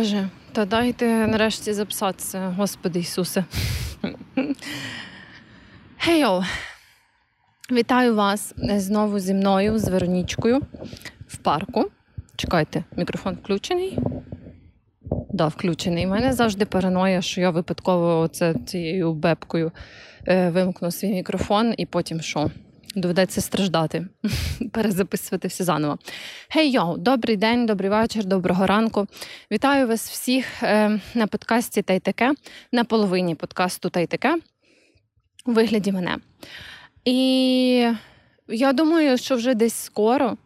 Боже, та дайте нарешті записатися, Господи Ісусе. Хей йоу! Вітаю вас знову зі мною, з Веронічкою в парку. Чекайте, мікрофон включений? Да, включений. У мене завжди параноя, що я випадково оце цією бебкою е, вимкну свій мікрофон і потім що? Доведеться страждати, перезаписувати все заново. Хей йоу, добрий день, добрий вечір, доброго ранку. Вітаю вас всіх е, на подкасті та й таке, на половині подкасту та й таке у вигляді мене. І я думаю, що вже десь скоро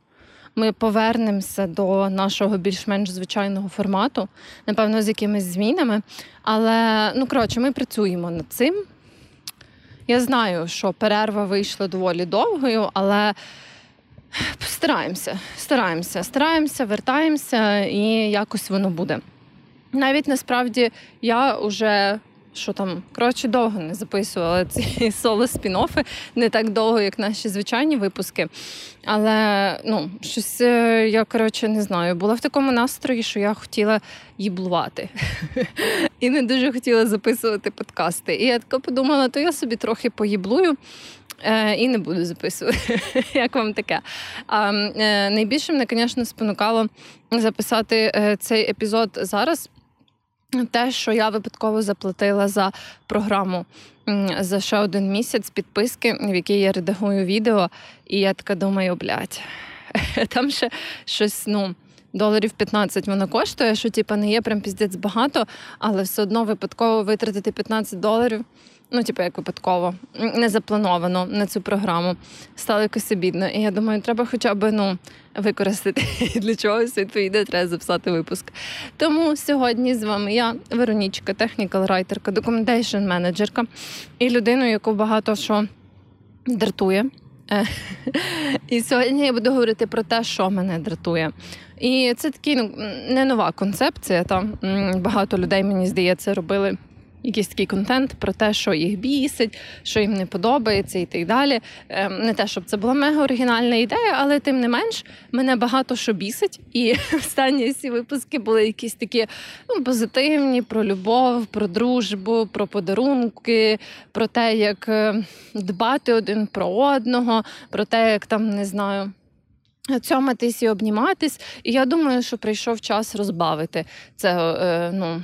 ми повернемося до нашого більш-менш звичайного формату, напевно, з якимись змінами. Але ну коротше, ми працюємо над цим. Я знаю, що перерва вийшла доволі довгою, але стараємося, стараємося, стараємося, вертаємося, і якось воно буде. Навіть насправді я вже що там коротше довго не записувала ці соло спін-оффи, не так довго, як наші звичайні випуски. Але ну, щось е, я коротше не знаю, була в такому настрої, що я хотіла їблувати. І не дуже хотіла записувати подкасти. І я така подумала, то я собі трохи поїблую. Е, і не буду записувати, як вам таке. А е, найбільше мене, звісно, спонукало записати цей епізод зараз, те, що я випадково заплатила за програму за ще один місяць підписки, в якій я редагую відео, і я така думаю, блядь, там ще щось, ну. Доларів 15 воно коштує, що типа не є прям піздець багато, але все одно випадково витратити 15 доларів ну, типу, як випадково, не заплановано на цю програму. Стало якось обідно. І я думаю, треба хоча б ну, використати для чогось відповідно, треба записати випуск. Тому сьогодні з вами я, Веронічка, технікал райтерка, документейшн менеджерка і людину, яку багато що дратує. І сьогодні я буду говорити про те, що мене дратує. І це такий ну, не нова концепція. Там багато людей, мені здається, робили якийсь такий контент про те, що їх бісить, що їм не подобається, і так далі. Ем, не те, щоб це була мега оригінальна ідея, але тим не менш мене багато що бісить. І останні всі випуски були якісь такі ну, позитивні про любов, про дружбу, про подарунки, про те, як е, дбати один про одного, про те, як там не знаю. Цьоматись і обніматись, і я думаю, що прийшов час розбавити це е, ну,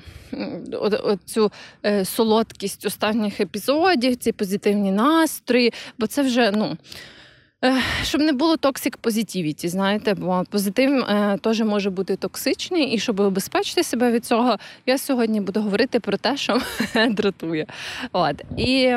цю е, солодкість останніх епізодів, ці позитивні настрої, бо це вже ну. Е, щоб не було токсик позитивіті, знаєте, бо позитив е, теж може бути токсичний, і щоб убезпечити себе від цього, я сьогодні буду говорити про те, що дратує. От. І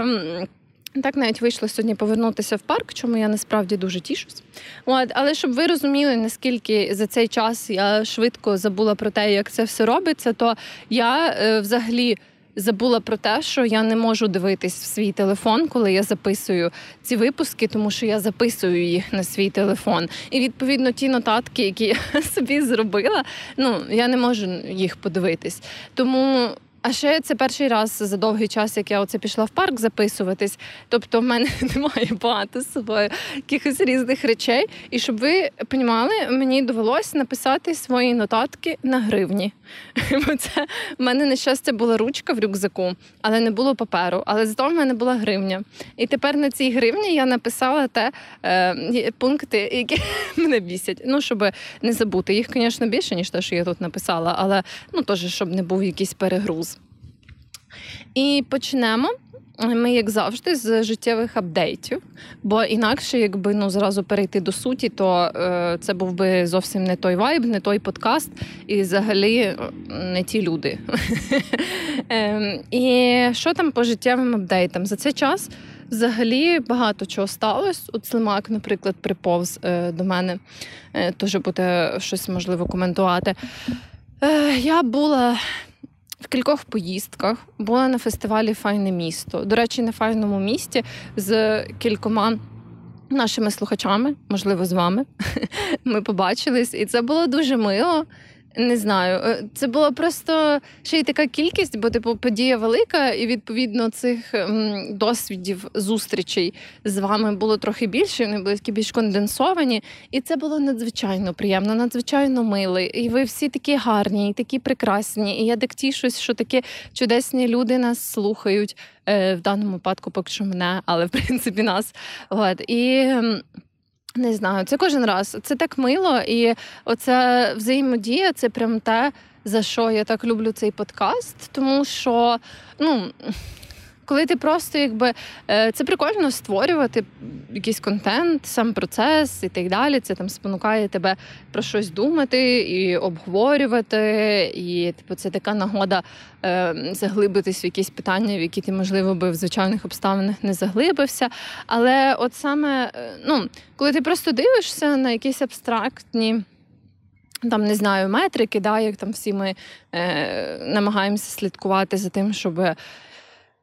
так навіть вийшло сьогодні повернутися в парк, чому я насправді дуже тішусь. От, Але щоб ви розуміли, наскільки за цей час я швидко забула про те, як це все робиться, то я е, взагалі. Забула про те, що я не можу дивитись в свій телефон, коли я записую ці випуски, тому що я записую їх на свій телефон. І відповідно ті нотатки, які я собі зробила, ну я не можу їх подивитись. Тому а ще це перший раз за довгий час, як я оце пішла в парк записуватись. Тобто, в мене немає багато з собою якихось різних речей. І щоб ви розуміли, мені довелося написати свої нотатки на гривні. Бо це в мене на щастя була ручка в рюкзаку, але не було паперу. Але зато в мене була гривня. І тепер на цій гривні я написала те е, пункти, які мене бісять. Ну, щоб не забути. Їх, звісно, більше, ніж те, що я тут написала, але ну теж, щоб не був якийсь перегруз. І почнемо. Ми, як завжди, з життєвих апдейтів, бо інакше, якби ну зразу перейти до суті, то е, це був би зовсім не той вайб, не той подкаст, і взагалі е, не ті люди. е, і що там по життєвим апдейтам? За цей час взагалі багато чого сталося. От Слимак, наприклад, приповз е, до мене, е, теж буде щось можливо коментувати. Я була в кількох поїздках була на фестивалі Файне місто. До речі, на файному місті з кількома. Нашими слухачами, можливо, з вами, ми побачились, і це було дуже мило. Не знаю, е, це було просто ще й така кількість, бо типу подія велика, і відповідно цих досвідів зустрічей з вами було трохи більше. Вони були такі більш конденсовані, і це було надзвичайно приємно, надзвичайно мило. І ви всі такі гарні, і такі прекрасні. І я так тішусь, що такі чудесні люди нас слухають е, в даному випадку, поки що мене, але в принципі нас. От і. Не знаю, це кожен раз. Це так мило, і оця взаємодія це прям те, за що я так люблю цей подкаст, тому що ну коли ти просто якби е, це прикольно створювати якийсь контент, сам процес і так далі. Це там спонукає тебе про щось думати і обговорювати. І типу, це така нагода е, заглибитись в якісь питання, в які ти, можливо, би в звичайних обставинах не заглибився. Але от саме, е, ну, коли ти просто дивишся на якісь абстрактні. Там не знаю метрики, да, як там всі ми е, намагаємося слідкувати за тим, щоб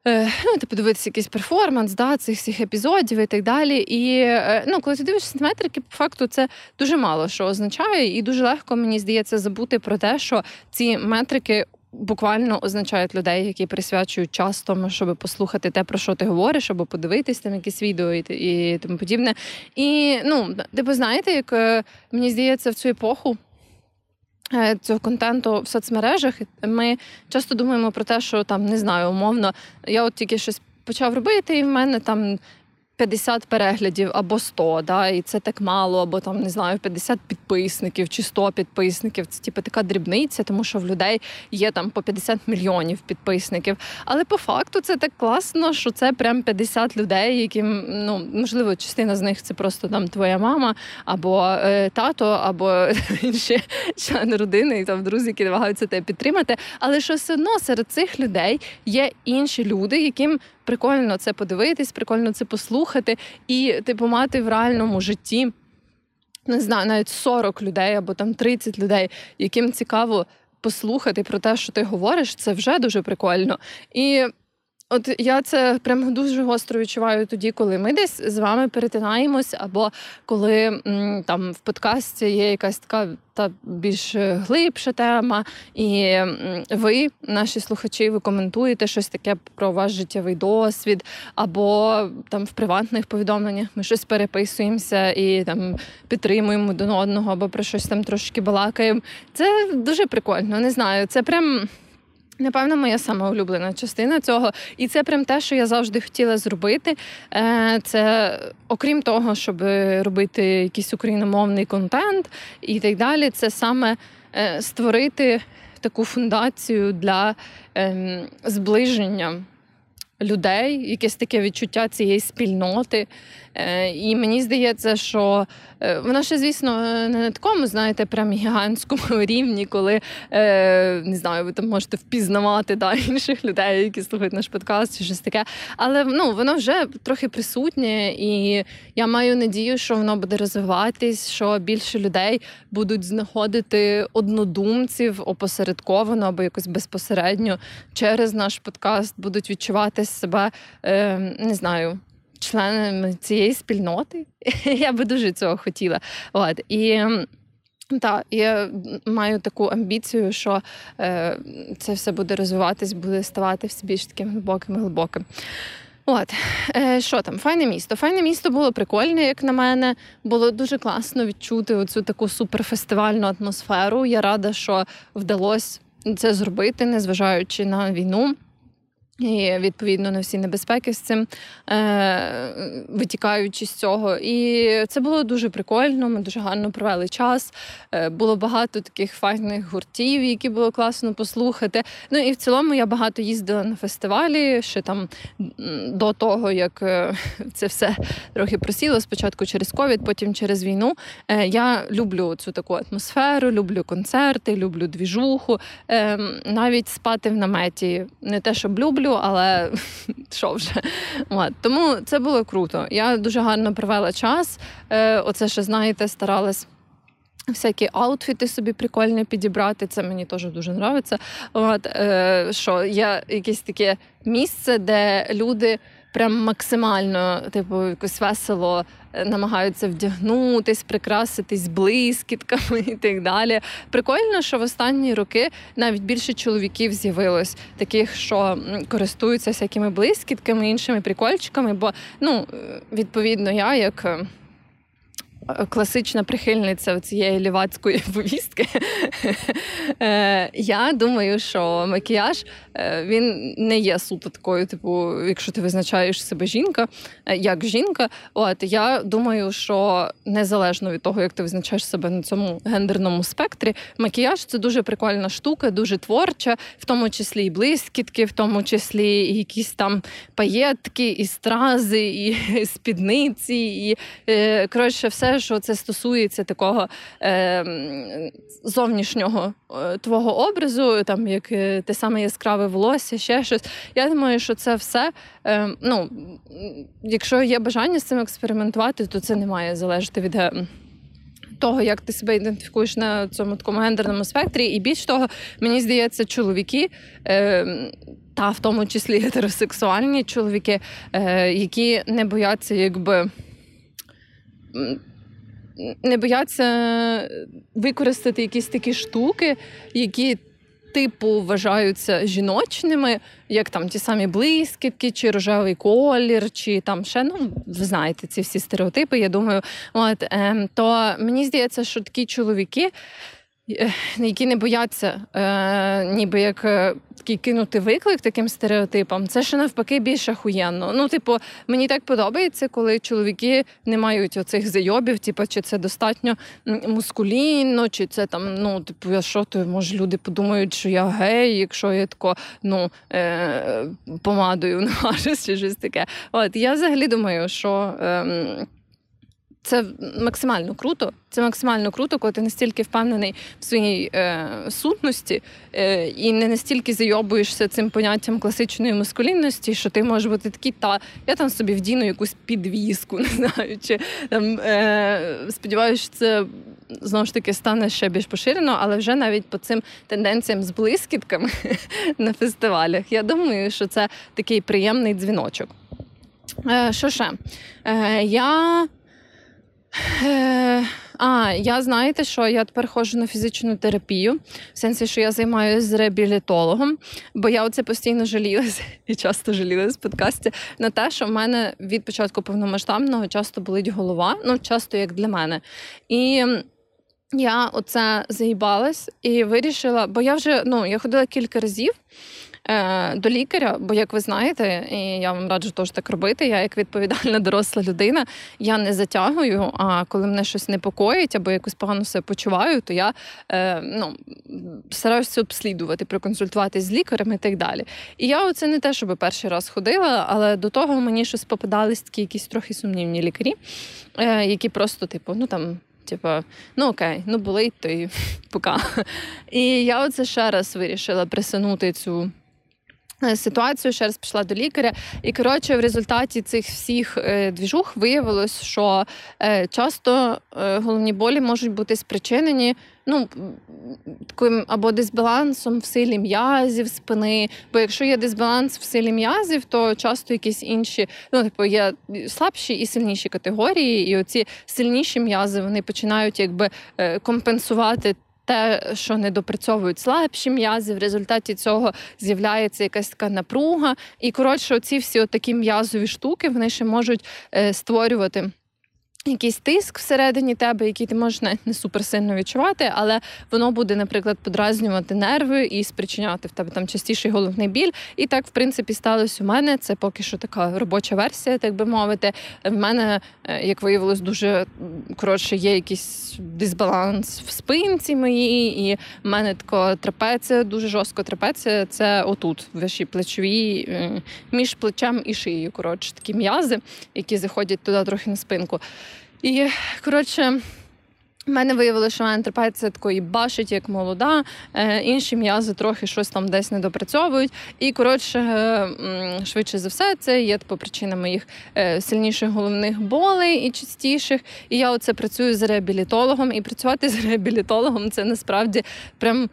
ну, типу, дивитися якийсь перформанс, да, цих всіх епізодів і так далі. І е, ну, коли ти дивишся на метрики, по факту це дуже мало що означає, і дуже легко, мені здається, забути про те, що ці метрики. Буквально означають людей, які присвячують час тому, щоб послухати те, про що ти говориш, або подивитись там якісь відео і і тому подібне. І ну, типу, знаєте, як е, мені здається, в цю епоху Е, цього контенту в соцмережах. Ми часто думаємо про те, що там не знаю, умовно, я от тільки щось почав робити, і в мене там 50 переглядів або 100, да, і це так мало, або там не знаю, 50 підписників чи 100 підписників. Це типу така дрібниця, тому що в людей є там по 50 мільйонів підписників. Але по факту це так класно, що це прям 50 людей, яким ну можливо частина з них це просто там твоя мама, або е, тато, або інші члени родини, і там друзі, які намагаються тебе підтримати. Але що все одно серед цих людей є інші люди, яким прикольно це подивитись, прикольно це послухати і типу мати в реальному житті. Не знаю, навіть 40 людей або там 30 людей, яким цікаво послухати про те, що ти говориш, це вже дуже прикольно. І От я це прямо дуже гостро відчуваю тоді, коли ми десь з вами перетинаємось, або коли там в подкасті є якась така та більш глибша тема, і ви, наші слухачі, ви коментуєте щось таке про ваш життєвий досвід, або там в приватних повідомленнях ми щось переписуємося і там підтримуємо один одного, або про щось там трошки балакаємо. Це дуже прикольно. Не знаю, це прям. Напевно, моя сама улюблена частина цього, і це прям те, що я завжди хотіла зробити. Е, це окрім того, щоб робити якийсь україномовний контент і так далі. Це саме е, створити таку фундацію для ем, зближення людей, якесь таке відчуття цієї спільноти. Е, і мені здається, що е, вона ще, звісно, не на такому, знаєте, прям гігантському рівні, коли е, не знаю, ви там можете впізнавати да, інших людей, які слухають наш подкаст чи щось таке. Але ну, воно вже трохи присутнє, і я маю надію, що воно буде розвиватись, що більше людей будуть знаходити однодумців опосередковано або якось безпосередньо через наш подкаст, будуть відчувати себе, не знаю членами цієї спільноти. Я би дуже цього хотіла. От. І так, я маю таку амбіцію, що е, це все буде розвиватись, буде ставати все більш таким глибоким глибоким. От, е, що там, файне місто. Файне місто було прикольне, як на мене. Було дуже класно відчути оцю таку суперфестивальну атмосферу. Я рада, що вдалося це зробити, незважаючи на війну. І відповідно на всі небезпеки з цим е, витікаючи з цього. І це було дуже прикольно. Ми дуже гарно провели час. Е, Було багато таких файних гуртів, які було класно послухати. Ну і в цілому я багато їздила на фестивалі ще там до того, як е, це все трохи просіло. Спочатку через ковід, потім через війну. Е, Я люблю цю таку атмосферу, люблю концерти, люблю двіжуху. Е, Навіть спати в наметі не те, щоб люблю люблю, але що вже. От. Тому це було круто. Я дуже гарно провела час. Е, Оце ще, знаєте, старалась. Всякі аутфіти собі прикольні підібрати, це мені теж дуже подобається. От, е, Що є якесь таке місце, де люди прям максимально, типу, якось весело е, намагаються вдягнутись, прикраситись блискітками і так далі. Прикольно, що в останні роки навіть більше чоловіків з'явилось, таких, що користуються всякими блискітками, іншими прикольчиками. Бо ну, е, відповідно, я як. Е, класична прихильниця цієї лівацької повістки. Е, я думаю, що макіяж е, він не є суто такою, типу, якщо ти визначаєш себе жінка, як жінка. От я думаю, що незалежно від того, як ти визначаєш себе на цьому гендерному спектрі, макіяж це дуже прикольна штука, дуже творча, в тому числі і блискітки, в тому числі і якісь там паєтки, і стрази, і спідниці, і коротше, все що це стосується такого е, зовнішнього твого образу, там як е, те саме яскраве волосся, ще щось. Я думаю, що це все. Е, ну, Якщо є бажання з цим експериментувати, то це не має залежати від. Е, того, як ти себе ідентифікуєш на цьому такому гендерному спектрі, і більш того, мені здається, чоловіки, е, та в тому числі гетеросексуальні чоловіки, е, які не бояться, якби не бояться використати якісь такі штуки, які. Типу вважаються жіночними, як там ті самі блискітки, чи рожевий колір, чи там ще ну ви знаєте ці всі стереотипи. Я думаю, от ем, то мені здається, що такі чоловіки Е, які не бояться, е, ніби як е, такий кинути виклик таким стереотипам, це ще навпаки більш ахуєнно. Ну, типу, мені так подобається, коли чоловіки не мають оцих зайобів, типу, чи це достатньо мускулінно, чи це там, ну, типу, я що то, може, люди подумають, що я гей, якщо я тако ну, е, помадою наважусь, чи щось таке. От я взагалі думаю, що. Е, це максимально круто. Це максимально круто, коли ти настільки впевнений в своїй е, сутності е, і не настільки зайобуєшся цим поняттям класичної маскулінності, що ти можеш бути такий, та я там собі вдіну якусь підвіску, не знаю, чи там е, сподіваюся, що це знову ж таки стане ще більш поширено, але вже навіть по цим тенденціям з блискітками на фестивалях. Я думаю, що це такий приємний дзвіночок. Е, Що ще? Е, Я Е, а, я знаєте, що я тепер ходжу на фізичну терапію, в сенсі, що я займаюся з реабілітологом, бо я оце постійно жалілася і часто жалілася в подкасті на те, що в мене від початку повномасштабного часто болить голова, ну часто як для мене. І я оце заїбалась і вирішила, бо я вже ну я ходила кілька разів. Е, до лікаря, бо, як ви знаєте, і я вам раджу теж так робити. Я як відповідальна доросла людина, я не затягую. А коли мене щось непокоїть або якось погано себе почуваю, то я е, ну, стараюся обслідувати, проконсультуватись з лікарем і так далі. І я оце не те, щоб перший раз ходила, але до того мені щось попадались такі якісь трохи сумнівні лікарі, е, які просто, типу, ну там. Типа, ну окей, ну болить, то й пока. І я оце ще раз вирішила присунути цю ситуацію, ще раз пішла до лікаря, і коротше, в результаті цих всіх е, двіжух виявилось, що е, часто головні болі можуть бути спричинені ну, таким або дисбалансом в силі м'язів спини. Бо якщо є дисбаланс в силі м'язів, то часто якісь інші, ну типу є слабші і сильніші категорії, і оці сильніші м'язи вони починають якби компенсувати те, що не допрацьовують слабші м'язи, в результаті цього з'являється якась така напруга. І коротше, оці всі такі м'язові штуки вони ще можуть е, створювати якийсь тиск всередині тебе, який ти можеш навіть не суперсильно відчувати, але воно буде, наприклад, подразнювати нерви і спричиняти в тебе там частіший головний біль. І так, в принципі, сталося у мене. Це поки що така робоча версія, так би мовити. В мене, е, як виявилось, дуже коротше, є якийсь дисбаланс в спинці моїй, і в мене така трапеція, дуже жорстко трапеція. Це отут, в вищій плечовій, е, між плечем і шиєю. Коротше, такі м'язи, які заходять туди трохи на спинку. І коротше. в мене виявилося, що мене трапеція такої башить, як молода, е, інші м'язи трохи щось там десь не допрацьовують. І, коротше, е, швидше за все, це є типу, причина моїх е, сильніших головних болей і частіших. І я оце працюю з реабілітологом. І працювати з реабілітологом це насправді прям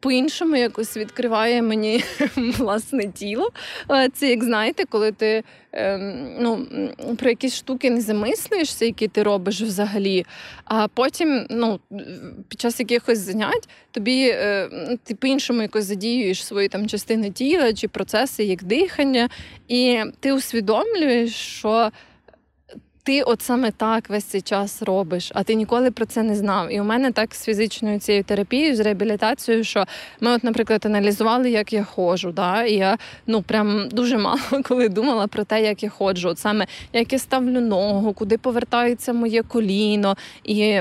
по-іншому якось відкриває мені власне тіло. Це як знаєте, коли ти ем, ну, про якісь штуки не замислюєшся, які ти робиш взагалі, а потім ну, під час якихось занять тобі е, ти по-іншому якось задіюєш свої там частини тіла чи процеси, як дихання, і ти усвідомлюєш, що ти от саме так весь цей час робиш, а ти ніколи про це не знав. І у мене так з фізичною цією терапією, з реабілітацією, що ми, от, наприклад, аналізували, як я ходжу. Да? І я ну прям дуже мало коли думала про те, як я ходжу. От саме як я ставлю ногу, куди повертається моє коліно. і...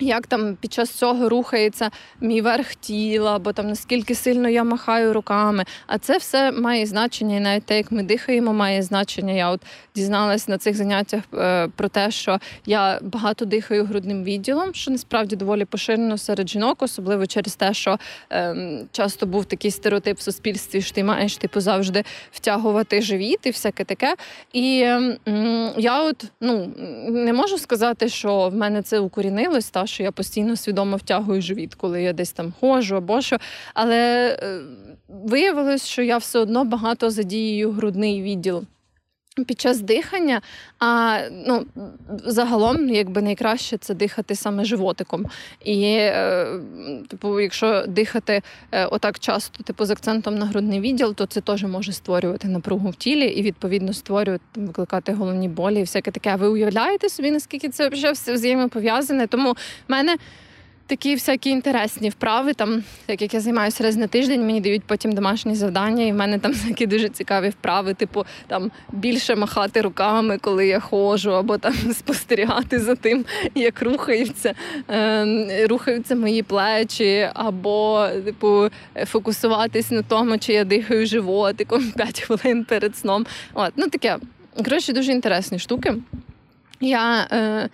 Як там під час цього рухається мій верх тіла, або там наскільки сильно я махаю руками. А це все має значення, і навіть те, як ми дихаємо, має значення. Я от дізналась на цих заняттях е, про те, що я багато дихаю грудним відділом, що насправді доволі поширено серед жінок, особливо через те, що е, часто був такий стереотип в суспільстві, що ти маєш типу завжди втягувати живіт і всяке таке. І е, я от ну не можу сказати, що в мене це укорінилось. Та що я постійно свідомо втягую живіт, коли я десь там ходжу або що. Але е, виявилось, що я все одно багато задіюю грудний відділ. Під час дихання, а ну загалом, якби найкраще це дихати саме животиком. І, е, типу, якщо дихати е, отак часто, типу з акцентом на грудний відділ, то це теж може створювати напругу в тілі і відповідно створювати викликати головні болі і всяке таке. Ви уявляєте собі, наскільки це вже все взаємопов'язане? Тому в мене такі всякі інтересні вправи. Там, так як я займаюся раз на тиждень, мені дають потім домашні завдання, і в мене там такі дуже цікаві вправи, типу там більше махати руками, коли я ходжу, або там спостерігати за тим, як рухаються, е, рухаються мої плечі, або типу фокусуватись на тому, чи я дихаю животиком 5 хвилин перед сном. От, ну таке. Коротше, дуже інтересні штуки. Я е,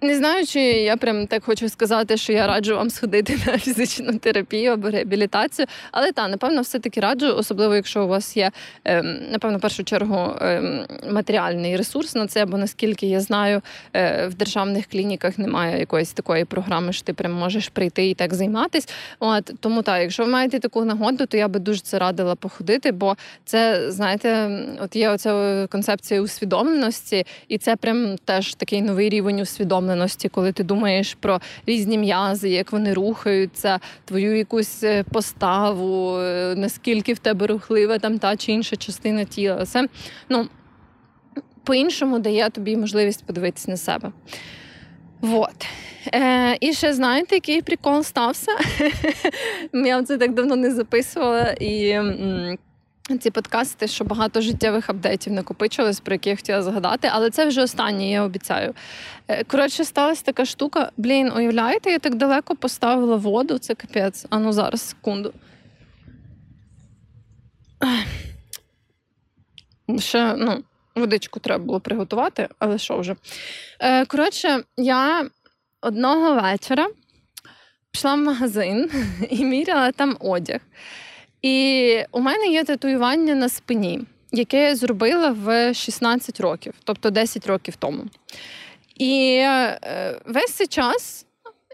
не знаю, чи я прям так хочу сказати, що я раджу вам сходити на фізичну терапію або реабілітацію. Але та, напевно, все-таки раджу, особливо якщо у вас є, ем, напевно, в першу чергу ем, матеріальний ресурс на це, бо наскільки я знаю, е, в державних клініках немає якоїсь такої програми, що ти прям можеш прийти і так займатися. От тому так, якщо ви маєте таку нагоду, то я би дуже це радила походити, бо це, знаєте, от є оця концепція усвідомленості, і це прям теж такий новий рівень усвідомленості усвідомленості, коли ти думаєш про різні м'язи, як вони рухаються, твою якусь е, поставу, е, наскільки в тебе рухлива там та чи інша частина тіла. Це ну, по-іншому дає тобі можливість подивитися на себе. Вот. Е, І ще знаєте, який прикол стався? Я це так давно не записувала. І ці подкасти, що багато життєвих апдейтів накопичилось, про які я хотіла згадати, але це вже останнє, я обіцяю. Е, коротше, сталася така штука. Блін, уявляєте, я так далеко поставила воду, це капець. А ну зараз, секунду. Ще, ну, водичку треба було приготувати, але що вже? Е, коротше, я одного вечора пішла в магазин і міряла там одяг. І у мене є татуювання на спині, яке я зробила в 16 років, тобто 10 років тому. І е, весь цей час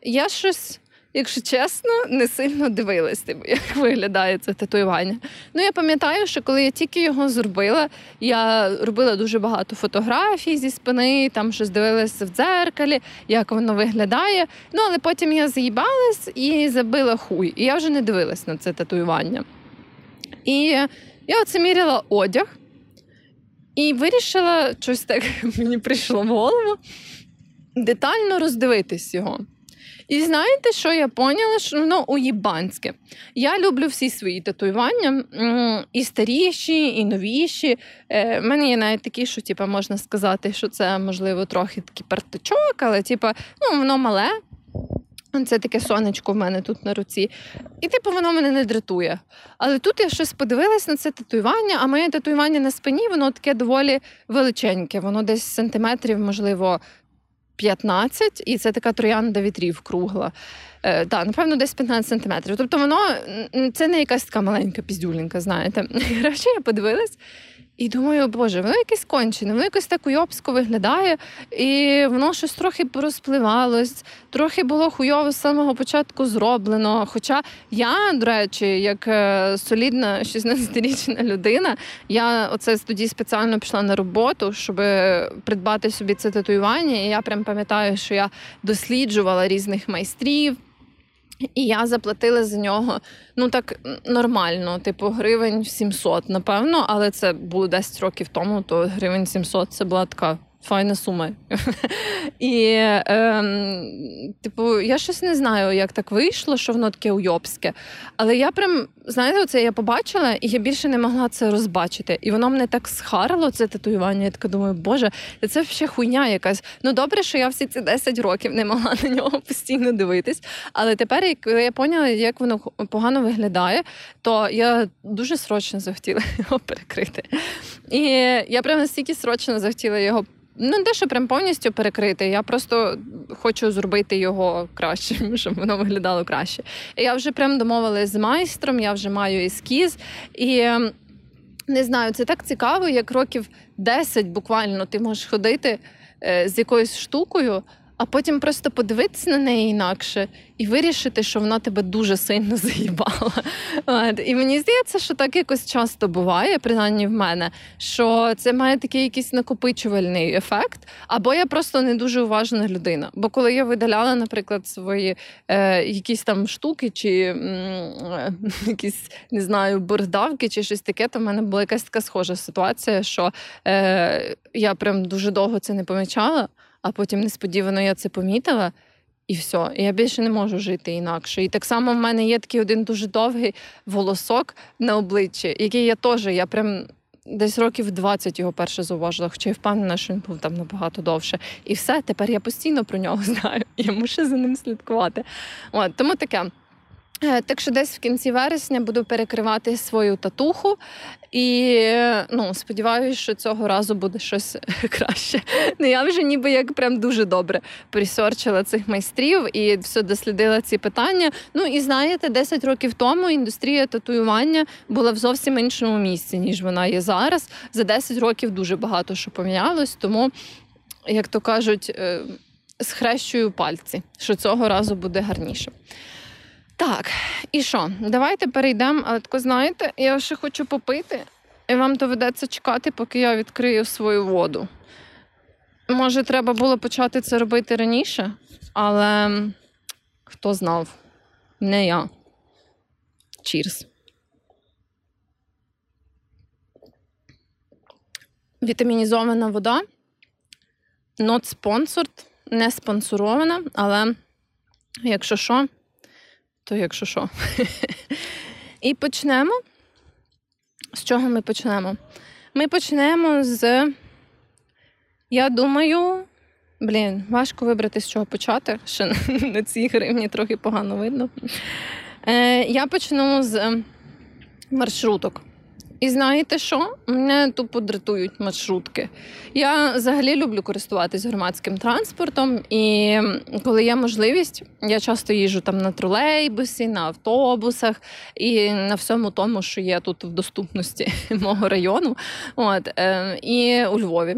я щось. Якщо чесно, не сильно дивилась, типу, як виглядає це татуювання. Ну, я пам'ятаю, що коли я тільки його зробила, я робила дуже багато фотографій зі спини, там щось дивилася в дзеркалі, як воно виглядає. Ну, але потім я заїбалась і забила хуй. І я вже не дивилась на це татуювання. І я оце міряла одяг і вирішила, щось так мені прийшло в голову, детально роздивитись його. І знаєте, що я поняла? Що воно уїбанське. Я люблю всі свої татуювання, і старіші, і новіші. Е, мене є навіть такі, що типу, можна сказати, що це, можливо, трохи такий партичок, але типу, ну, воно мале, це таке сонечко в мене тут на руці. І, типу, воно мене не дратує. Але тут я щось подивилась на це татуювання, а моє татуювання на спині, воно таке доволі величеньке. Воно десь сантиметрів, можливо, 15, і це така троянда вітрів кругла. Е, Так, напевно, десь 15 сантиметрів. Тобто, воно це не якась така маленька піздюлінка, знаєте. Коротше, я подивилась. І думаю, боже, воно якесь кончене, воно якось так уйобсько виглядає, і воно щось трохи порозпливалось, трохи було хуйово з самого початку зроблено. Хоча я, до речі, як е, солідна 16-річна людина, я оце тоді спеціально пішла на роботу, щоб придбати собі це татуювання. І я прям пам'ятаю, що я досліджувала різних майстрів. І я заплатила за нього ну так нормально, типу гривень 700, напевно, але це було 10 років тому, то гривень 700 це була така файна сума. І, е, типу, я щось не знаю, як так вийшло, що воно таке уйобське. Але я прям, знаєте, оце я побачила, і я більше не могла це розбачити. І воно мене так схарило, це татуювання. Я така думаю, боже, це ще хуйня якась. Ну добре, що я всі ці 10 років не могла на нього постійно дивитись. Але тепер, як я поняла, як воно погано виглядає, то я дуже срочно захотіла його перекрити. І я прям настільки срочно захотіла його Ну, те, що прям повністю перекрити. Я просто хочу зробити його кращим, щоб воно виглядало краще. Я вже прям домовилась з майстром, я вже маю ескіз. І ем, не знаю, це так цікаво, як років 10 буквально ти можеш ходити е, з якоюсь штукою а потім просто подивитися на неї інакше і вирішити, що вона тебе дуже сильно заїбала. І мені здається, що так якось часто буває, принаймні в мене, що це має такий якийсь накопичувальний ефект, або я просто не дуже уважна людина. Бо коли я видаляла, наприклад, свої е, якісь там штуки, чи е, якісь не знаю, бордавки, чи щось таке, то в мене була якась така схожа ситуація, що е, я прям дуже довго це не помічала а потім несподівано я це помітила. І все, я більше не можу жити інакше. І так само в мене є такий один дуже довгий волосок на обличчі, який я теж я прям десь років 20 його перше зауважила, хоча я впевнена, що він був там набагато довше. І все, тепер я постійно про нього знаю. Я мушу за ним слідкувати. От, Тому таке. Е, так що десь в кінці вересня буду перекривати свою татуху, і ну, сподіваюся, що цього разу буде щось краще. Ну я вже ніби як прям дуже добре присорчила цих майстрів і все дослідила ці питання. Ну і знаєте, 10 років тому індустрія татуювання була в зовсім іншому місці, ніж вона є зараз. За 10 років дуже багато що помінялось, тому, як то кажуть, е, схрещую пальці, що цього разу буде гарніше. Так, і що? Давайте перейдемо. Але тако, знаєте, я ще хочу попити, і вам доведеться чекати, поки я відкрию свою воду. Може, треба було почати це робити раніше, але хто знав? Не я. Чірс. Вітамінізована вода. Not sponsored, не спонсорована, але якщо що то якщо що. І почнемо. З чого ми почнемо? Ми почнемо з. Я думаю, блін, важко вибрати, з чого почати. Ще на цій гривні трохи погано видно. Е, Я почну з маршруток. І знаєте що? Мене тупо дратують маршрутки. Я взагалі люблю користуватись громадським транспортом, і коли є можливість, я часто їжу там на тролейбусі, на автобусах і на всьому тому, що є тут в доступності мого району. От, е, І у Львові.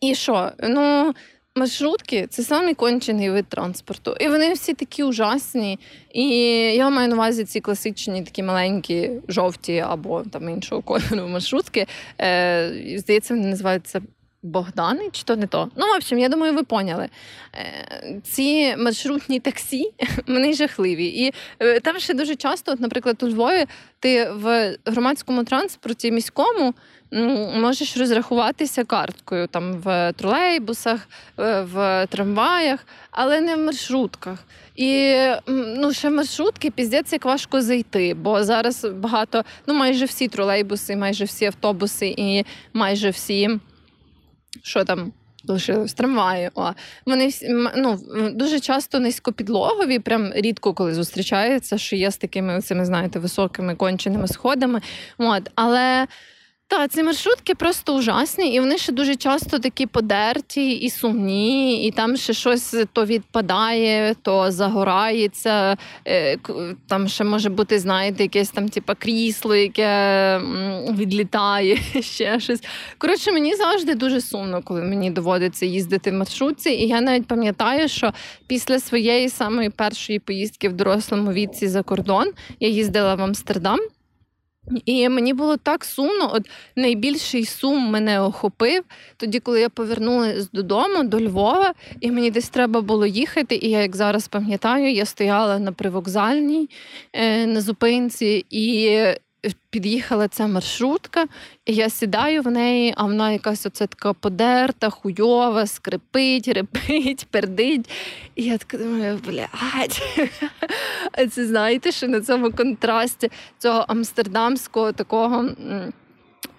І що? Ну, Маршрутки це самий кончений вид транспорту. І вони всі такі ужасні. І я маю на увазі ці класичні, такі маленькі, жовті або там іншого кольору маршрутки. Е, Здається, вони називаються Богдани, чи то не то. Ну, в общем, я думаю, ви поняли. Е, ці маршрутні таксі, вони жахливі. І е, там ще дуже часто, от, наприклад, у Львові, ти в громадському транспорті міському можеш розрахуватися карткою там в тролейбусах, е, в трамваях, але не в маршрутках. І ну, ще маршрутки піздець як важко зайти, бо зараз багато, ну майже всі тролейбуси, майже всі автобуси і майже всі що там лишилось трамваї. О. Вони ну, дуже часто низькопідлогові, прям рідко коли зустрічаються, що є з такими цими, знаєте, високими конченими сходами. От. Але Та ці маршрутки просто ужасні, і вони ще дуже часто такі подерті і сумні, і там ще щось то відпадає, то загорається. Е, там ще може бути, знаєте, якесь там типа крісло, яке відлітає, ще щось. Коротше, мені завжди дуже сумно, коли мені доводиться їздити в маршрутці. І я навіть пам'ятаю, що після своєї самої першої поїздки в дорослому віці за кордон я їздила в Амстердам. І мені було так сумно. От найбільший сум мене охопив тоді, коли я повернулася додому до Львова, і мені десь треба було їхати. І я, як зараз пам'ятаю, я стояла на привокзальній е, на зупинці, і під'їхала ця маршрутка, і я сідаю в неї, а вона якась оце така подерта, хуйова, скрипить, репить, пердить. І я така думаю, блядь. А це знаєте, що на цьому контрасті цього амстердамського такого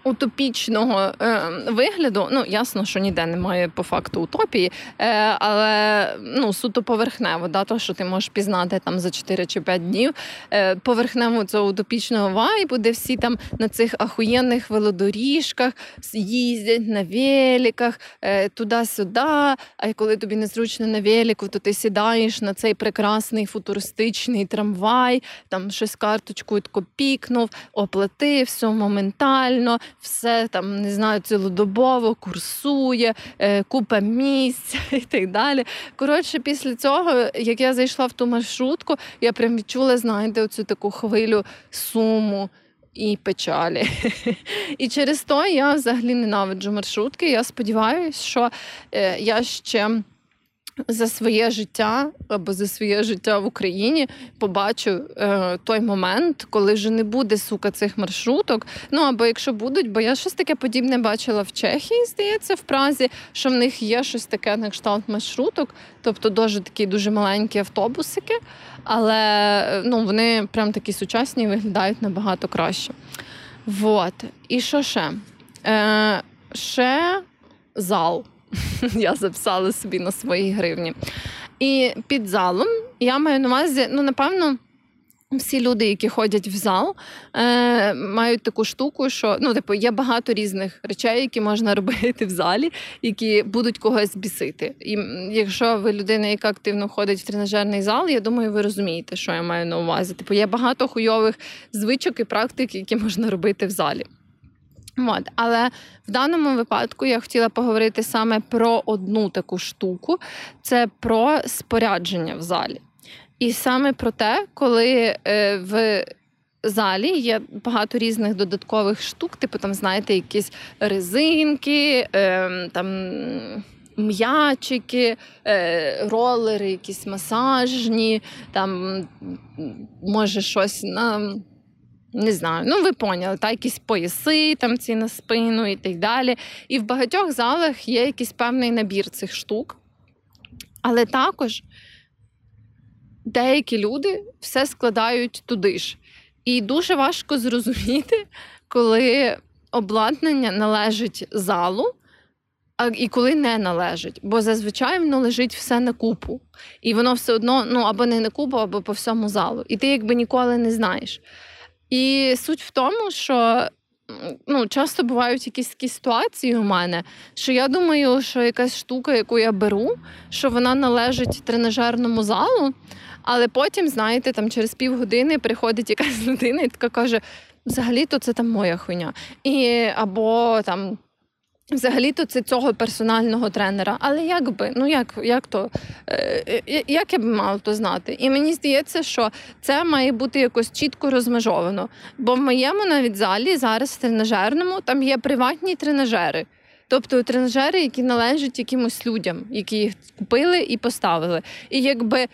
утопічного е, вигляду. Ну, ясно, що ніде немає по факту утопії, е, але ну, суто поверхнево, да, то, що ти можеш пізнати там за 4 чи 5 днів. Е, поверхнево цього утопічного вайбу, де всі там на цих ахуєнних велодоріжках їздять на великах, е, туди-сюди. А коли тобі незручно на велику, то ти сідаєш на цей прекрасний футуристичний трамвай, там щось карточкою пікнув, оплатив все моментально все там не знаю, цілодобово курсує, е, купа місць і так далі. Коротше, після цього, як я зайшла в ту маршрутку, я прям відчула, знаєте, оцю таку хвилю суму. І печалі. І через то я взагалі ненавиджу маршрутки. Я сподіваюся, що е, я ще за своє життя або за своє життя в Україні побачу е, той момент, коли вже не буде сука цих маршруток. Ну або якщо будуть, бо я щось таке подібне бачила в Чехії, здається, в Празі, що в них є щось таке на кшталт маршруток, тобто дуже такі дуже маленькі автобусики, але ну, вони прям такі сучасні і виглядають набагато краще. Вот. І що ще? Е, Ще зал. я записала собі на своїй гривні. І під залом я маю на увазі, ну, напевно. Всі люди, які ходять в зал, е, мають таку штуку, що ну, типу, є багато різних речей, які можна робити в залі, які будуть когось бісити. І якщо ви людина, яка активно ходить в тренажерний зал, я думаю, ви розумієте, що я маю на увазі. Типу, є багато хуйових звичок і практик, які можна робити в залі. От. Але в даному випадку я хотіла поговорити саме про одну таку штуку: це про спорядження в залі. І саме про те, коли е, в залі є багато різних додаткових штук, типу там, знаєте, якісь резинки, е, там. М'ячики, е, ролери, якісь масажні, там може щось на не знаю, ну ви поняли, та якісь пояси там ці на спину і так далі. І в багатьох залах є якийсь певний набір цих штук. Але також деякі люди все складають туди ж. І дуже важко зрозуміти, коли обладнання належить залу, і коли не належить. Бо зазвичай воно лежить все на купу. І воно все одно ну, або не на купу, або по всьому залу. І ти якби ніколи не знаєш. І суть в тому, що ну, часто бувають якісь такі ситуації у мене, що я думаю, що якась штука, яку я беру, що вона належить тренажерному залу, але потім, знаєте, там через півгодини приходить якась людина і така каже: взагалі-то це там моя хуйня. І або там. Взагалі-то це цього персонального тренера. Але як би, ну як як то, е, е, як я б мала то знати? І мені здається, що це має бути якось чітко розмежовано. Бо в моєму навіть залі зараз в тренажерному там є приватні тренажери. Тобто тренажери, які належать якимось людям, які їх купили і поставили. І якби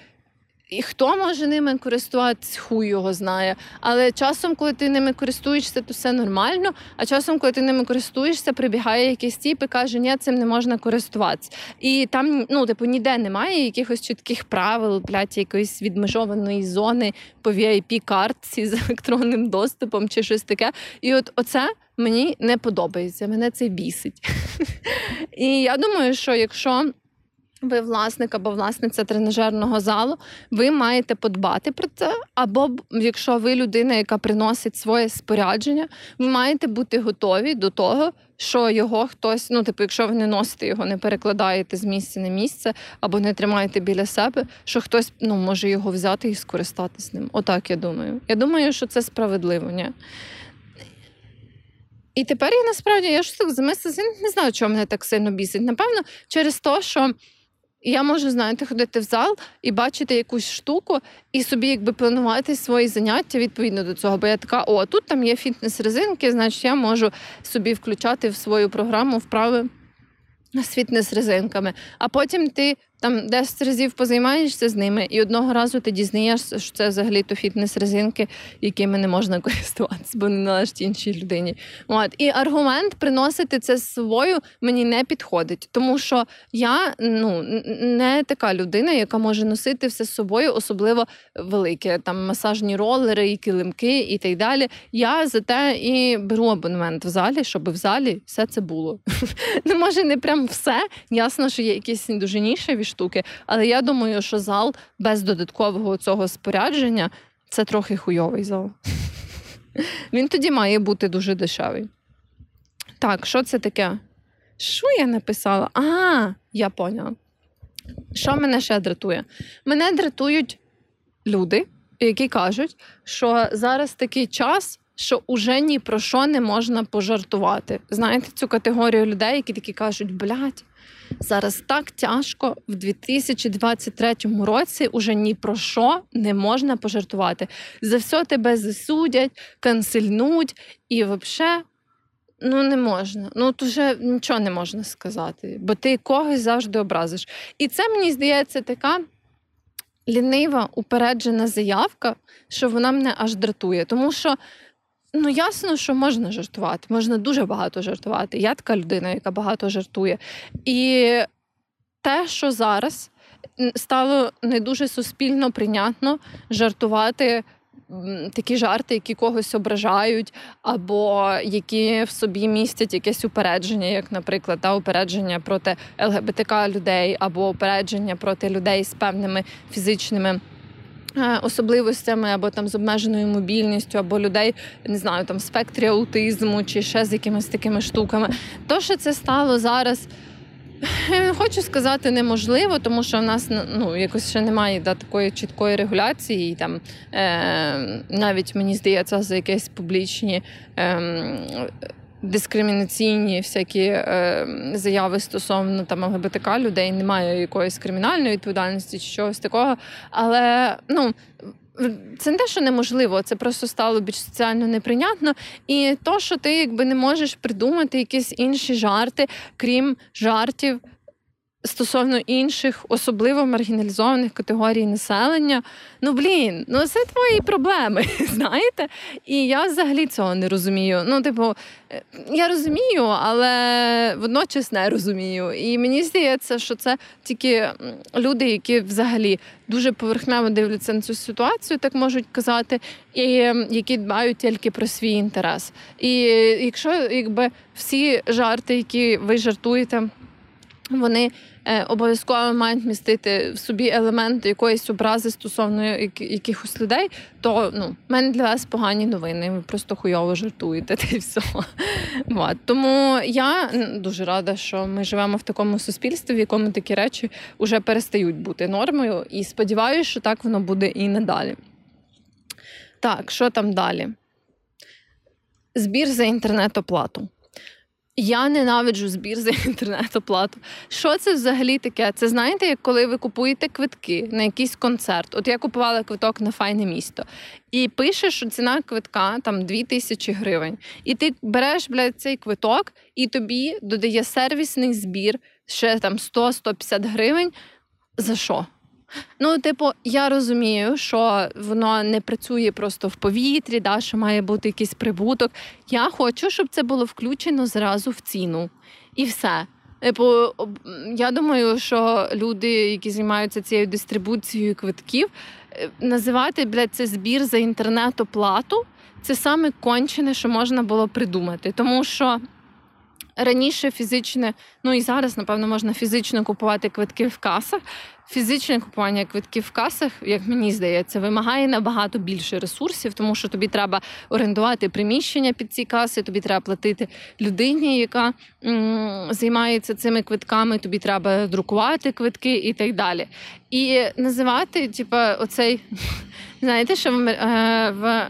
і хто може ними користуватися, хуй його знає. Але часом, коли ти ними користуєшся, то все нормально. А часом, коли ти ними користуєшся, прибігає якийсь тіп і каже, ні, цим не можна користуватися. І там, ну, типу, ніде немає якихось чітких правил, блядь, якоїсь відмежованої зони по vip картці з електронним доступом чи щось таке. І от оце мені не подобається. Мене це бісить. І я думаю, що якщо ви власник або власниця тренажерного залу, ви маєте подбати про це. Або якщо ви людина, яка приносить своє спорядження, ви маєте бути готові до того, що його хтось, ну типу, якщо ви не носите його, не перекладаєте з місця на місце, або не тримаєте біля себе, що хтось ну, може його взяти і скористатися ним. Отак я думаю. Я думаю, що це справедливо. ні? І тепер я насправді я ж так замислилася, не знаю, чого мене так сильно бісить. Напевно, через те, що. Я можу, знаєте, ходити в зал і бачити якусь штуку, і собі якби планувати свої заняття відповідно до цього. Бо я така, о, тут там є фітнес-резинки, значить я можу собі включати в свою програму вправи з фітнес-резинками. А потім ти там 10 разів позаймаєшся з ними, і одного разу ти дізнаєшся, що це взагалі то фітнес-резинки, якими не можна користуватися, бо не належать іншій людині. От. І аргумент приносити це з собою мені не підходить, тому що я ну, не така людина, яка може носити все з собою, особливо велике, там масажні ролери, і килимки, і так далі. Я за те і беру абонемент в залі, щоб в залі все це було. Ну, може, не прям все. Ясно, що є якісь дуже нішеві штуки. Але я думаю, що зал без додаткового цього спорядження це трохи хуйовий зал. Він тоді має бути дуже дешевий. Так, що це таке? Що я написала? А, я поняла. Що мене ще дратує? Мене дратують люди, які кажуть, що зараз такий час, що уже ні про що не можна пожартувати. Знаєте цю категорію людей, які такі кажуть, блядь, Зараз так тяжко в 2023 році уже ні про що не можна пожартувати. За все тебе засудять, канцельнуть і взагалі. Ну, не можна. Ну, тут вже нічого не можна сказати, бо ти когось завжди образиш. І це, мені здається, така лінива упереджена заявка, що вона мене аж дратує. Тому що Ну, ясно, що можна жартувати, можна дуже багато жартувати. Я така людина, яка багато жартує. І те, що зараз стало не дуже суспільно прийнятно жартувати. Такі жарти, які когось ображають, або які в собі містять якесь упередження, як, наприклад, та упередження проти ЛГБТК людей, або упередження проти людей з певними фізичними. Е, особливостями або там з обмеженою мобільністю, або людей не знаю, там в спектрі аутизму чи ще з якимись такими штуками. То, що це стало зараз. Хочу сказати неможливо, тому що в нас ну якось ще немає да, такої чіткої регуляції. І, там е, Навіть мені здається, за якісь публічні е, дискримінаційні всякі е, заяви стосовно там ЛГБТК людей, немає якоїсь кримінальної відповідальності чи чогось такого. Але ну. Це не те, що неможливо, це просто стало більш соціально неприйнятно. І то, що ти якби не можеш придумати якісь інші жарти, крім жартів стосовно інших, особливо маргіналізованих категорій населення. Ну блін, ну це твої проблеми, знаєте? І я взагалі цього не розумію. Ну, типу, е, я розумію, але водночас не розумію. І мені здається, що це тільки люди, які взагалі дуже поверхнево дивляться на цю ситуацію, так можуть казати, і які дбають тільки про свій інтерес. І якщо якби всі жарти, які ви жартуєте, вони е, обов'язково мають містити в собі елемент якоїсь образи стосовно якихось людей, то ну, в мене для вас погані новини. Ви просто хуйово жартуєте та й все. От. Тому я дуже рада, що ми живемо в такому суспільстві, в якому такі речі вже перестають бути нормою. І сподіваюся, що так воно буде і надалі. Так, що там далі? Збір за інтернет-оплату. Я ненавиджу збір за інтернет-оплату. Що це взагалі таке? Це знаєте, як коли ви купуєте квитки на якийсь концерт. От я купувала квиток на файне місто, і пишеш, що ціна квитка там 2000 гривень. І ти береш блядь, цей квиток, і тобі додає сервісний збір ще там 100-150 гривень. За що? Ну, типу, я розумію, що воно не працює просто в повітрі, да, що має бути якийсь прибуток. Я хочу, щоб це було включено зразу в ціну. І все. Типу, я думаю, що люди, які займаються цією дистрибуцією квитків, е, називати блядь, це збір за інтернет-оплату це саме кончене, що можна було придумати. Тому що Раніше фізичне, ну і зараз, напевно, можна фізично купувати квитки в касах. Фізичне купування квитків в касах, як мені здається, вимагає набагато більше ресурсів, тому що тобі треба орендувати приміщення під ці каси, тобі треба платити людині, яка м- займається цими квитками, тобі треба друкувати квитки і так далі. І називати, типу, оцей, знаєте, що в, е- в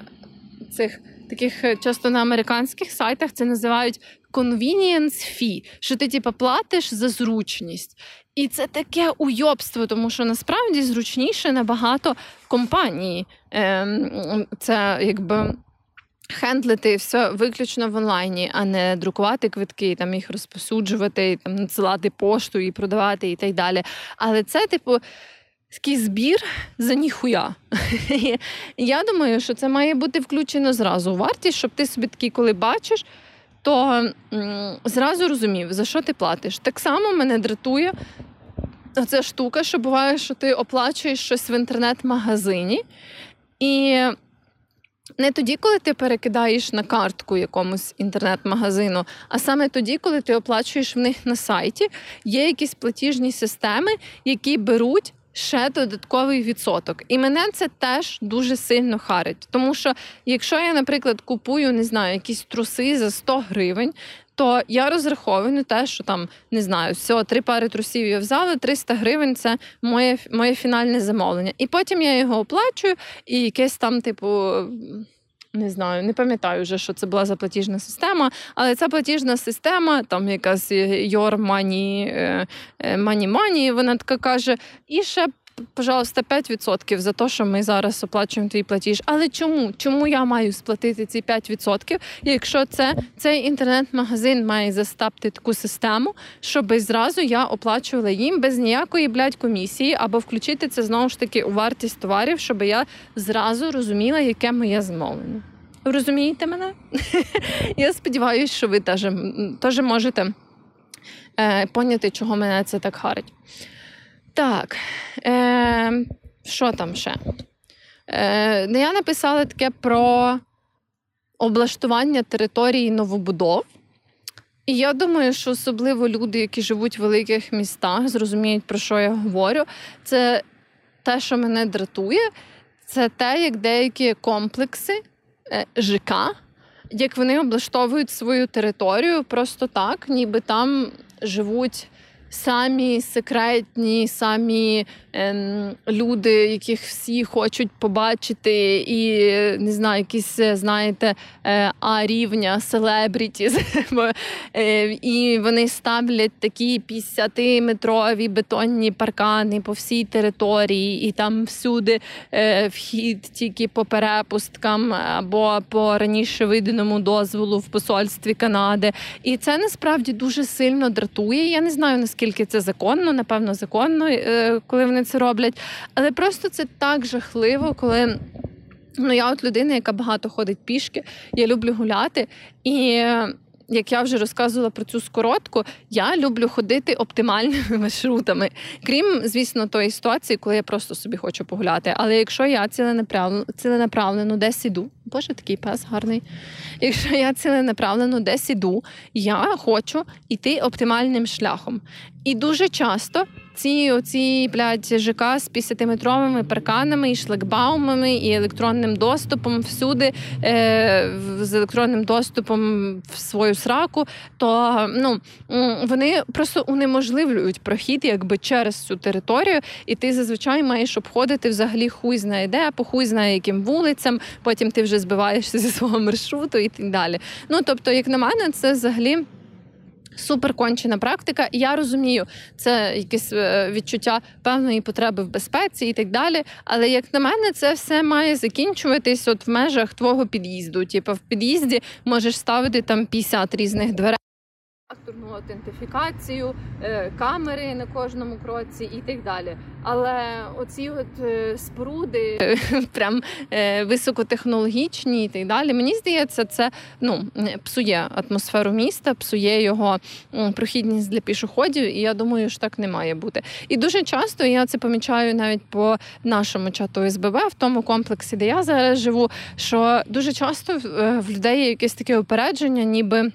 цих таких часто на американських сайтах це називають convenience fee, що ти типу, платиш за зручність. І це таке уйобство, тому що насправді зручніше набагато компанії. Ем, це якби. Хендлити все виключно в онлайні, а не друкувати квитки, там їх розпосуджувати, там надсилати пошту і продавати, і так далі. Але це, типу, такий збір за ніхуя. Я думаю, що це має бути включено зразу вартість, щоб ти собі такий, коли бачиш, то зразу розумів, за що ти платиш. Так само мене дратує оця штука, що буває, що ти оплачуєш щось в інтернет-магазині. І не тоді, коли ти перекидаєш на картку якомусь інтернет-магазину, а саме тоді, коли ти оплачуєш в них на сайті, є якісь платіжні системи, які беруть. Ще додатковий відсоток. І мене це теж дуже сильно харить. Тому що, якщо я, наприклад, купую, не знаю, якісь труси за 100 гривень, то я розраховую на те, що там не знаю, всього три пари трусів я взяла, 300 гривень це моє моє фінальне замовлення. І потім я його оплачую, і якесь там, типу. Не знаю, не пам'ятаю вже, що це була за платіжна система, але ця платіжна система, там якась Your Money, Money Money, вона така каже, і ще пожалуйста, 5% за те, що ми зараз оплачуємо твій платіж. Але чому? Чому я маю сплатити ці 5%, якщо це цей інтернет-магазин має застапти таку систему, щоб зразу я оплачувала їм без ніякої блядь, комісії, або включити це знову ж таки у вартість товарів, щоб я зразу розуміла, яке моє замовлення. Розумієте мене? Я сподіваюся, що ви теж, теж можете е, поняти, чого мене це так харить. Так, е, що там ще? Е, Я написала таке про облаштування території новобудов. І я думаю, що особливо люди, які живуть в великих містах, зрозуміють, про що я говорю. Це те, що мене дратує, це те, як деякі комплекси е, ЖК, як вони облаштовують свою територію просто так, ніби там живуть самі секретні, самі люди, яких всі хочуть побачити, і не знаю, якісь, знаєте, е, а рівня селебріті. І вони ставлять такі 50-метрові бетонні паркани по всій території, і там всюди е, вхід тільки по перепусткам або по раніше виданому дозволу в посольстві Канади. І це насправді дуже сильно дратує. Я не знаю наскільки це законно, напевно, законно, е, коли вони це роблять. Але просто це так жахливо, коли. Ну, я от людина, яка багато ходить пішки, я люблю гуляти. І як я вже розказувала про цю скоротку, я люблю ходити оптимальними маршрутами. Крім, звісно, тої ситуації, коли я просто собі хочу погуляти. Але якщо я ціленаправлено, ціленаправлено десь іду, боже, такий пес гарний. Якщо я ціленаправлено десь іду, я хочу йти оптимальним шляхом. І дуже часто ці оці блядь, ЖК з 50-метровими парканами і шлагбаумами, і електронним доступом всюди, е, з електронним доступом в свою сраку, то ну, вони просто унеможливлюють прохід якби через цю територію, і ти зазвичай маєш обходити взагалі хуй знає де, по хуй знає яким вулицям, потім ти вже збиваєшся зі свого маршруту і так далі. Ну тобто, як на мене, це взагалі. Суперкончена практика, і я розумію, це якесь е, відчуття певної потреби в безпеці і так далі. Але як на мене, це все має закінчуватись от в межах твого під'їзду. Типу, в під'їзді можеш ставити там 50 різних дверей факторну аутентифікацію, е, камери на кожному кроці і так далі. Але оці от е, споруди прям е, високотехнологічні і так далі. Мені здається, це ну псує атмосферу міста, псує його прохідність для пішоходів, і я думаю, що так не має бути. І дуже часто я це помічаю навіть по нашому чату СББ, в тому комплексі, де я зараз живу. Що дуже часто в людей є якесь таке опередження, ніби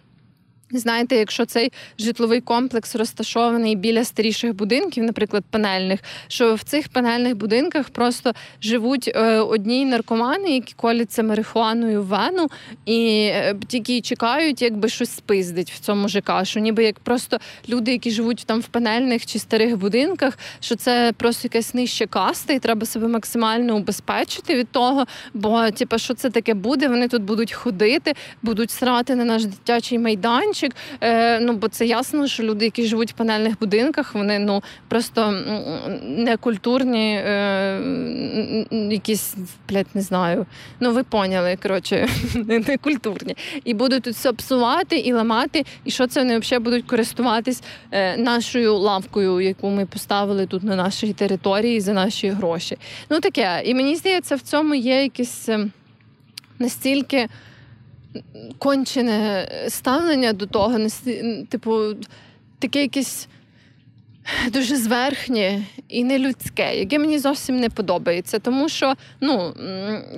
Знаєте, якщо цей житловий комплекс розташований біля старіших будинків, наприклад, панельних, що в цих панельних будинках просто живуть е, одні наркомани, які коляться марихуаною в вену, і е, тільки чекають, якби щось спиздить в цьому ЖК, що ніби як просто люди, які живуть там в панельних чи старих будинках, що це просто якась нижча каста, і треба себе максимально убезпечити від того. Бо, типу, що це таке буде? Вони тут будуть ходити, будуть срати на наш дитячий майданчик майданчик. Е, ну бо це ясно, що люди, які живуть в панельних будинках, вони ну просто некультурні, е, якісь блядь, не знаю. Ну ви поняли, коротше, некультурні. І будуть тут все псувати і ламати. І що це вони взагалі будуть користуватись е, нашою лавкою, яку ми поставили тут на нашій території за наші гроші. Ну таке. І мені здається, в цьому є якесь ем, настільки кончене ставлення до того, типу, таке якесь дуже зверхнє і нелюдське, яке мені зовсім не подобається. Тому що, ну,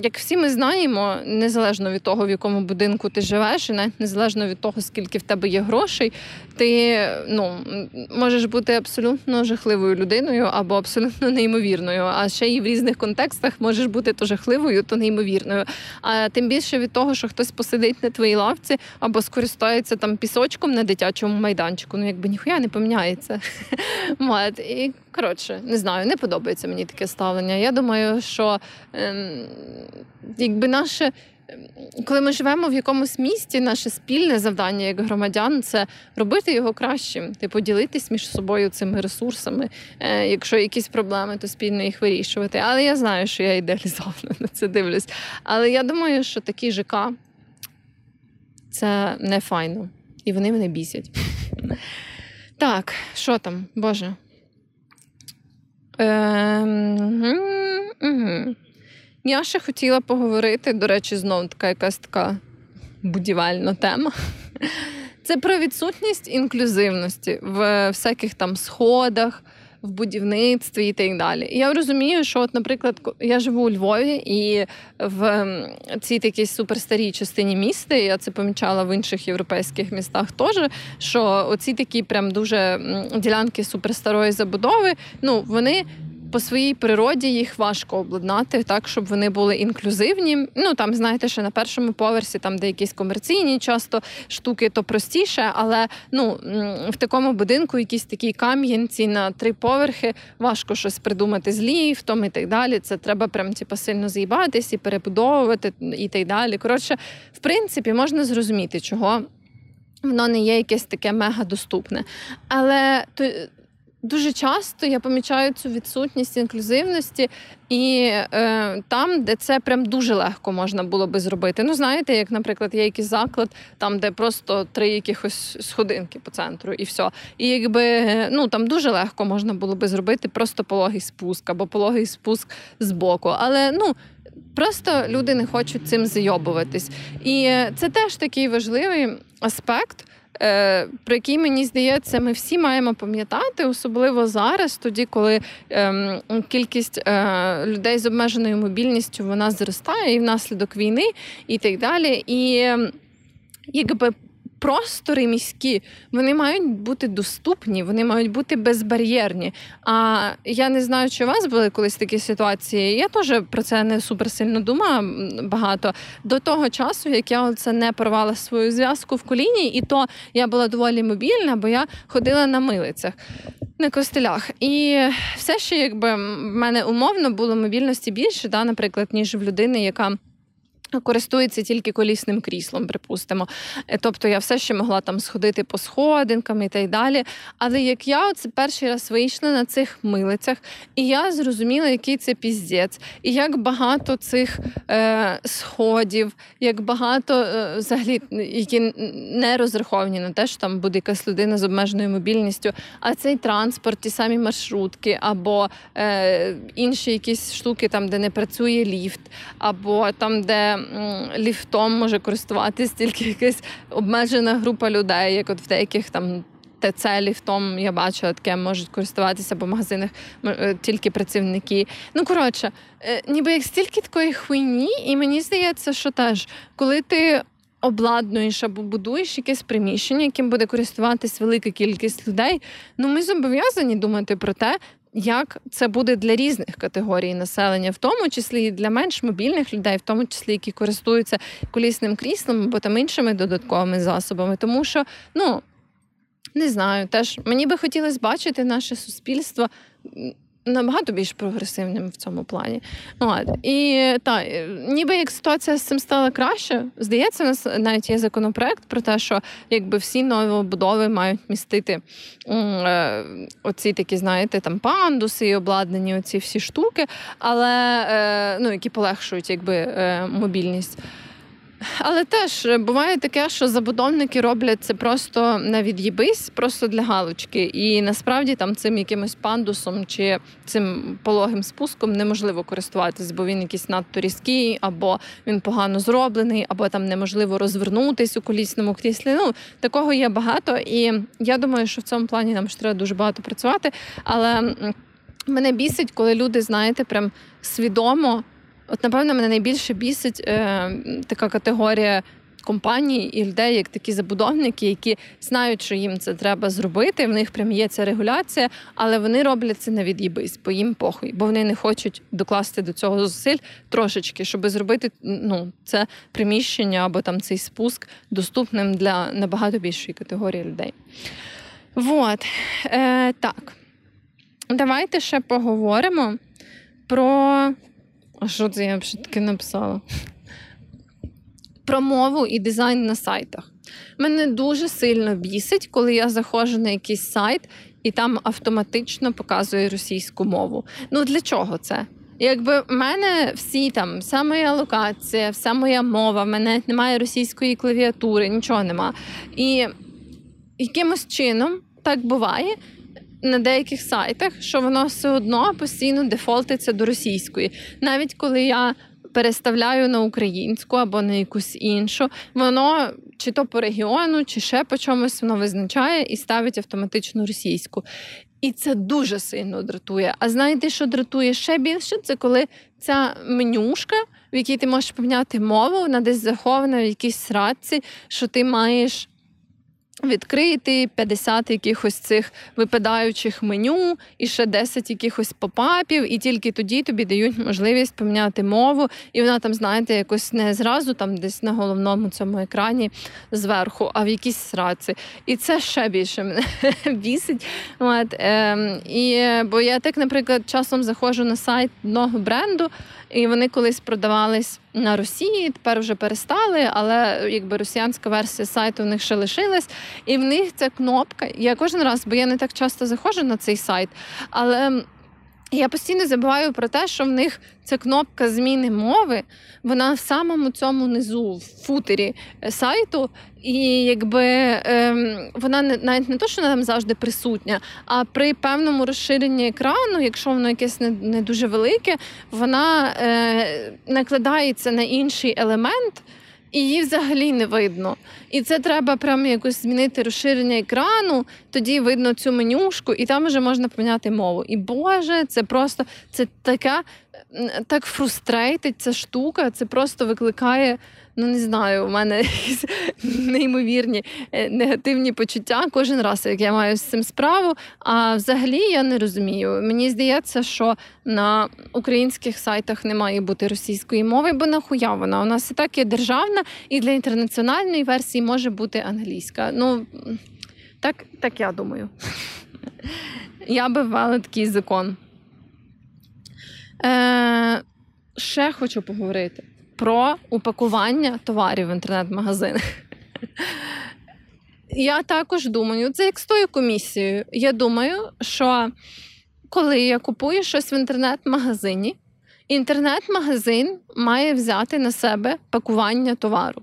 як всі ми знаємо, незалежно від того, в якому будинку ти живеш, і навіть незалежно від того, скільки в тебе є грошей, ти ну, можеш бути абсолютно жахливою людиною або абсолютно неймовірною. А ще і в різних контекстах можеш бути то жахливою, то неймовірною. А тим більше від того, що хтось посидить на твоїй лавці або скористається там пісочком на дитячому майданчику, ну якби ніхуя не поміняється. І коротше, не знаю, не подобається мені таке ставлення. Я думаю, що ем, якби наше. Коли ми живемо в якомусь місті, наше спільне завдання як громадян це робити його кращим, типу ділитись між собою цими ресурсами. Е, Якщо якісь проблеми, то спільно їх вирішувати. Але я знаю, що я ідеалізовано на це дивлюсь. Але я думаю, що такі ЖК це не файно, і вони мене бісять. Так, що там, Боже? Ем, Я ще хотіла поговорити, до речі, знову така якась така будівельна тема. Це про відсутність інклюзивності в всяких там сходах, в будівництві і так далі. І я розумію, що, от, наприклад, я живу у Львові, і в цій такій суперстарій частині міста, я це помічала в інших європейських містах теж, що оці такі прям дуже ділянки суперстарої забудови, ну вони по своїй природі їх важко обладнати так, щоб вони були інклюзивні. Ну там, знаєте, що на першому поверсі, там де якісь комерційні часто штуки, то простіше, але ну в такому будинку якісь такі кам'янці на три поверхи важко щось придумати з ліфтом і так далі. Це треба прям типу, сильно з'їбатись і перебудовувати і так далі. Коротше, в принципі, можна зрозуміти, чого. Воно не є якесь таке мега доступне. Але то Дуже часто я помічаю цю відсутність інклюзивності, і е, там, де це прям дуже легко можна було би зробити. Ну, знаєте, як, наприклад, є якийсь заклад, там, де просто три якихось сходинки по центру, і все. І якби ну там дуже легко можна було би зробити просто пологий спуск або пологий спуск з боку. Але ну. Просто люди не хочуть цим зайобуватись. І це теж такий важливий аспект. Е, про який мені здається, ми всі маємо пам'ятати, особливо зараз, тоді, коли ем, кількість е, людей з обмеженою мобільністю вона зростає і внаслідок війни, і так далі. І ем, якби простори міські вони мають бути доступні, вони мають бути безбар'єрні. А я не знаю, чи у вас були колись такі ситуації. Я теж про це не суперсильно думала багато до того часу, як я це не порвала свою зв'язку в коліні, і то я була доволі мобільна, бо я ходила на милицях. На костелях. І все ще, якби в мене умовно було мобільності більше, да, наприклад, ніж в людини, яка Користується тільки колісним кріслом, припустимо. Е, тобто я все ще могла там сходити по сходинкам і так далі. Але як я оце перший раз вийшла на цих милицях, і я зрозуміла, який це піздець, і як багато цих е, сходів, як багато е, взагалі, які не розраховані на те, що там буде якась людина з обмеженою мобільністю, а цей транспорт, ті самі маршрутки, або е, інші якісь штуки, там, де не працює ліфт, або там, де ліфтом може користуватися тільки якась обмежена група людей, як от в деяких там. ТЦ ліфтом я бачила, таке можуть користуватися по магазинах е, тільки працівники. Ну, коротше, е, ніби як стільки такої хуйні, і мені здається, що теж, коли ти обладнуєш або будуєш якесь приміщення, яким буде користуватись велика кількість людей. Ну ми зобов'язані думати про те, як це буде для різних категорій населення, в тому числі і для менш мобільних людей, в тому числі які користуються колісним кріслом або там іншими додатковими засобами, тому що ну. Не знаю, теж мені би хотілося бачити наше суспільство набагато більш прогресивним в цьому плані. От. І так, ніби як ситуація з цим стала краще, здається, у нас навіть є законопроект про те, що якби всі новобудови мають містити е, оці такі, знаєте, там пандуси і обладнані оці всі штуки, але е, ну, які полегшують якби е, мобільність. Але теж буває таке, що забудовники роблять це просто на від'їбись, просто для галочки. І насправді там цим якимось пандусом чи цим пологим спуском неможливо користуватись, бо він якийсь надто різкий, або він погано зроблений, або там неможливо розвернутись у колісному кріслі. Ну такого є багато. І я думаю, що в цьому плані нам ж треба дуже багато працювати. Але мене бісить, коли люди, знаєте, прям свідомо. От, напевно, мене найбільше бісить е, така категорія компаній і людей, як такі забудовники, які знають, що їм це треба зробити. В них прям є ця регуляція, але вони роблять це на від'їбись, бо їм похуй, бо вони не хочуть докласти до цього зусиль трошечки, щоб зробити ну, це приміщення або там цей спуск доступним для набагато більшої категорії людей. Вот. Е, Так. Давайте ще поговоримо про. А що це я вже таке написала? Про мову і дизайн на сайтах. Мене дуже сильно бісить, коли я заходжу на якийсь сайт і там автоматично показує російську мову. Ну для чого це? Якби в мене всі там, вся моя локація, вся моя мова, в мене немає російської клавіатури, нічого нема. І якимось чином так буває, на деяких сайтах, що воно все одно постійно дефолтиться до російської. Навіть коли я переставляю на українську або на якусь іншу, воно чи то по регіону, чи ще по чомусь воно визначає і ставить автоматично російську. І це дуже сильно дратує. А знаєте, що дратує ще більше? Це коли ця менюшка, в якій ти можеш поміняти мову, вона десь захована в якійсь срадці, що ти маєш Відкрити 50 якихось цих випадаючих меню і ще 10 якихось попапів, і тільки тоді тобі дають можливість поміняти мову, і вона там, знаєте, якось не зразу там десь на головному цьому екрані зверху, а в якійсь сраці. І це ще більше мене бісить. От, е, і, Бо я так, наприклад, часом заходжу на сайт одного бренду, і вони колись продавались на Росії, тепер вже перестали, але якби росіянська версія сайту в них ще лишилась. І в них ця кнопка. Я кожен раз, бо я не так часто заходжу на цей сайт, але я постійно забуваю про те, що в них ця кнопка зміни мови, вона в самому цьому низу, в футері е, сайту, і якби ем, вона не навіть не то, що вона там завжди присутня, а при певному розширенні екрану, якщо воно якесь не не дуже велике, вона е, накладається на інший елемент і її взагалі не видно. І це треба прямо якось змінити розширення екрану, тоді видно цю менюшку, і там вже можна поміняти мову. І Боже, це просто це така так фрустрейтить ця штука, це просто викликає ну не знаю, у мене неймовірні е, негативні почуття кожен раз, як я маю з цим справу. А взагалі я не розумію. Мені здається, що на українських сайтах не має бути російської мови, бо нахуя вона у нас і так є державна, і для інтернаціональної версії може бути англійська. Ну так, так я думаю. Я би ввела такий закон. Е, Ще хочу поговорити про упакування товарів в інтернет-магазинах. Я також думаю, це як з тою комісією. Я думаю, що коли я купую щось в інтернет-магазині, інтернет-магазин має взяти на себе пакування товару.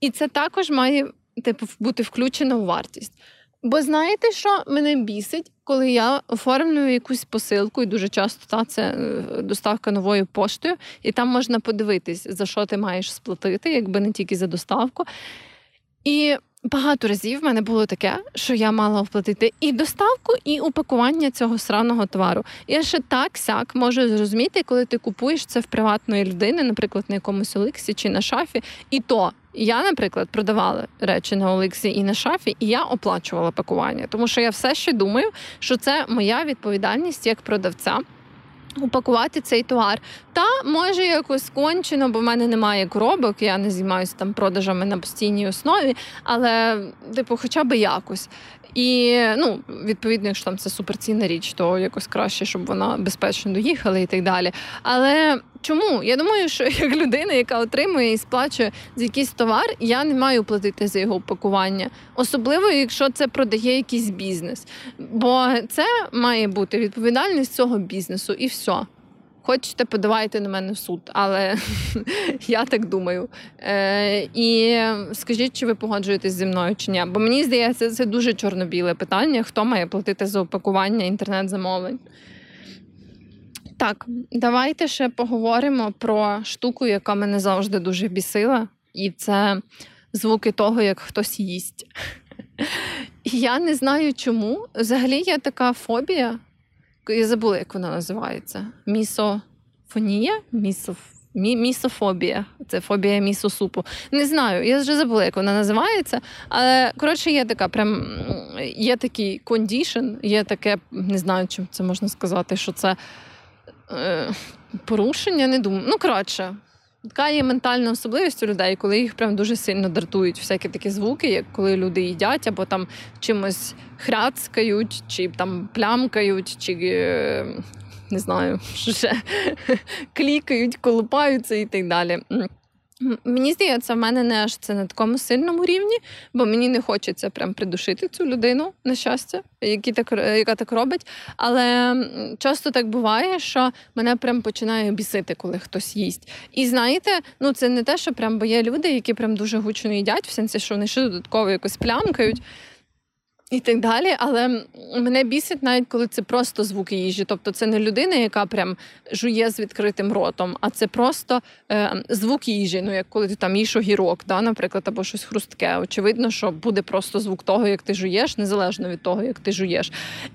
І це також має типу, бути включено у вартість. Бо знаєте, що мене бісить, коли я оформлюю якусь посилку, і дуже часто та це е, доставка новою поштою, і там можна подивитись, за що ти маєш сплатити, якби не тільки за доставку. І багато разів в мене було таке, що я мала оплатити і доставку, і упакування цього сраного товару. Я ще так сяк можу зрозуміти, коли ти купуєш це в приватної людини, наприклад, на якомусь Олексі чи на шафі, і то Я, наприклад, продавала речі на Олексі і на шафі, і я оплачувала пакування, тому що я все ще думаю, що це моя відповідальність як продавця. Упакувати цей товар. Та може якось кончено, бо в мене немає коробок, я не займаюся там продажами на постійній основі, але, типу, хоча б якось. І ну, відповідно, якщо там це суперцінна річ, то якось краще, щоб вона безпечно доїхала і так далі. Але чому? Я думаю, що як людина, яка отримує і сплачує за якийсь товар, я не маю платити за його упакування, особливо якщо це продає якийсь бізнес. Бо це має бути відповідальність цього бізнесу, і все. Хочете, подавайте на мене в суд, але я так думаю. Е, І скажіть, чи ви погоджуєтесь зі мною чи ні? Бо мені здається, це дуже чорно-біле питання: хто має платити за упакування інтернет-замовлень. Так, давайте ще поговоримо про штуку, яка мене завжди дуже бісила, і це звуки того, як хтось їсть. Я не знаю чому. Взагалі є така фобія. Я забула, як вона називається. Місофонія? Місоф... Мі... Місофобія. Це фобія місосупу. Не знаю, я вже забула, як вона називається. Але коротше, є така прям є такий кондішн, є таке, не знаю, чим це можна сказати, що це е, порушення, не думаю. Ну, коротше. Така є ментальна особливість у людей, коли їх прям дуже сильно дратують всякі такі звуки, як коли люди їдять, або там чимось хряцкають, чи там плямкають, чи е, не знаю, ще клікають, колупаються і так далі. Мені здається, в мене не аж це на такому сильному рівні, бо мені не хочеться прям придушити цю людину, на щастя, які так, яка так робить. Але часто так буває, що мене прям починає бісити, коли хтось їсть. І знаєте, ну це не те, що прям бо є люди, які прям дуже гучно їдять, в сенсі, що вони ще додатково якось плямкають і так далі. Але мене бісить навіть коли це просто звуки їжі. Тобто це не людина, яка прям жує з відкритим ротом, а це просто е, звук їжі. Ну як коли ти там їш огірок, да, наприклад, або щось хрустке. Очевидно, що буде просто звук того, як ти жуєш, незалежно від того, як ти жуєш.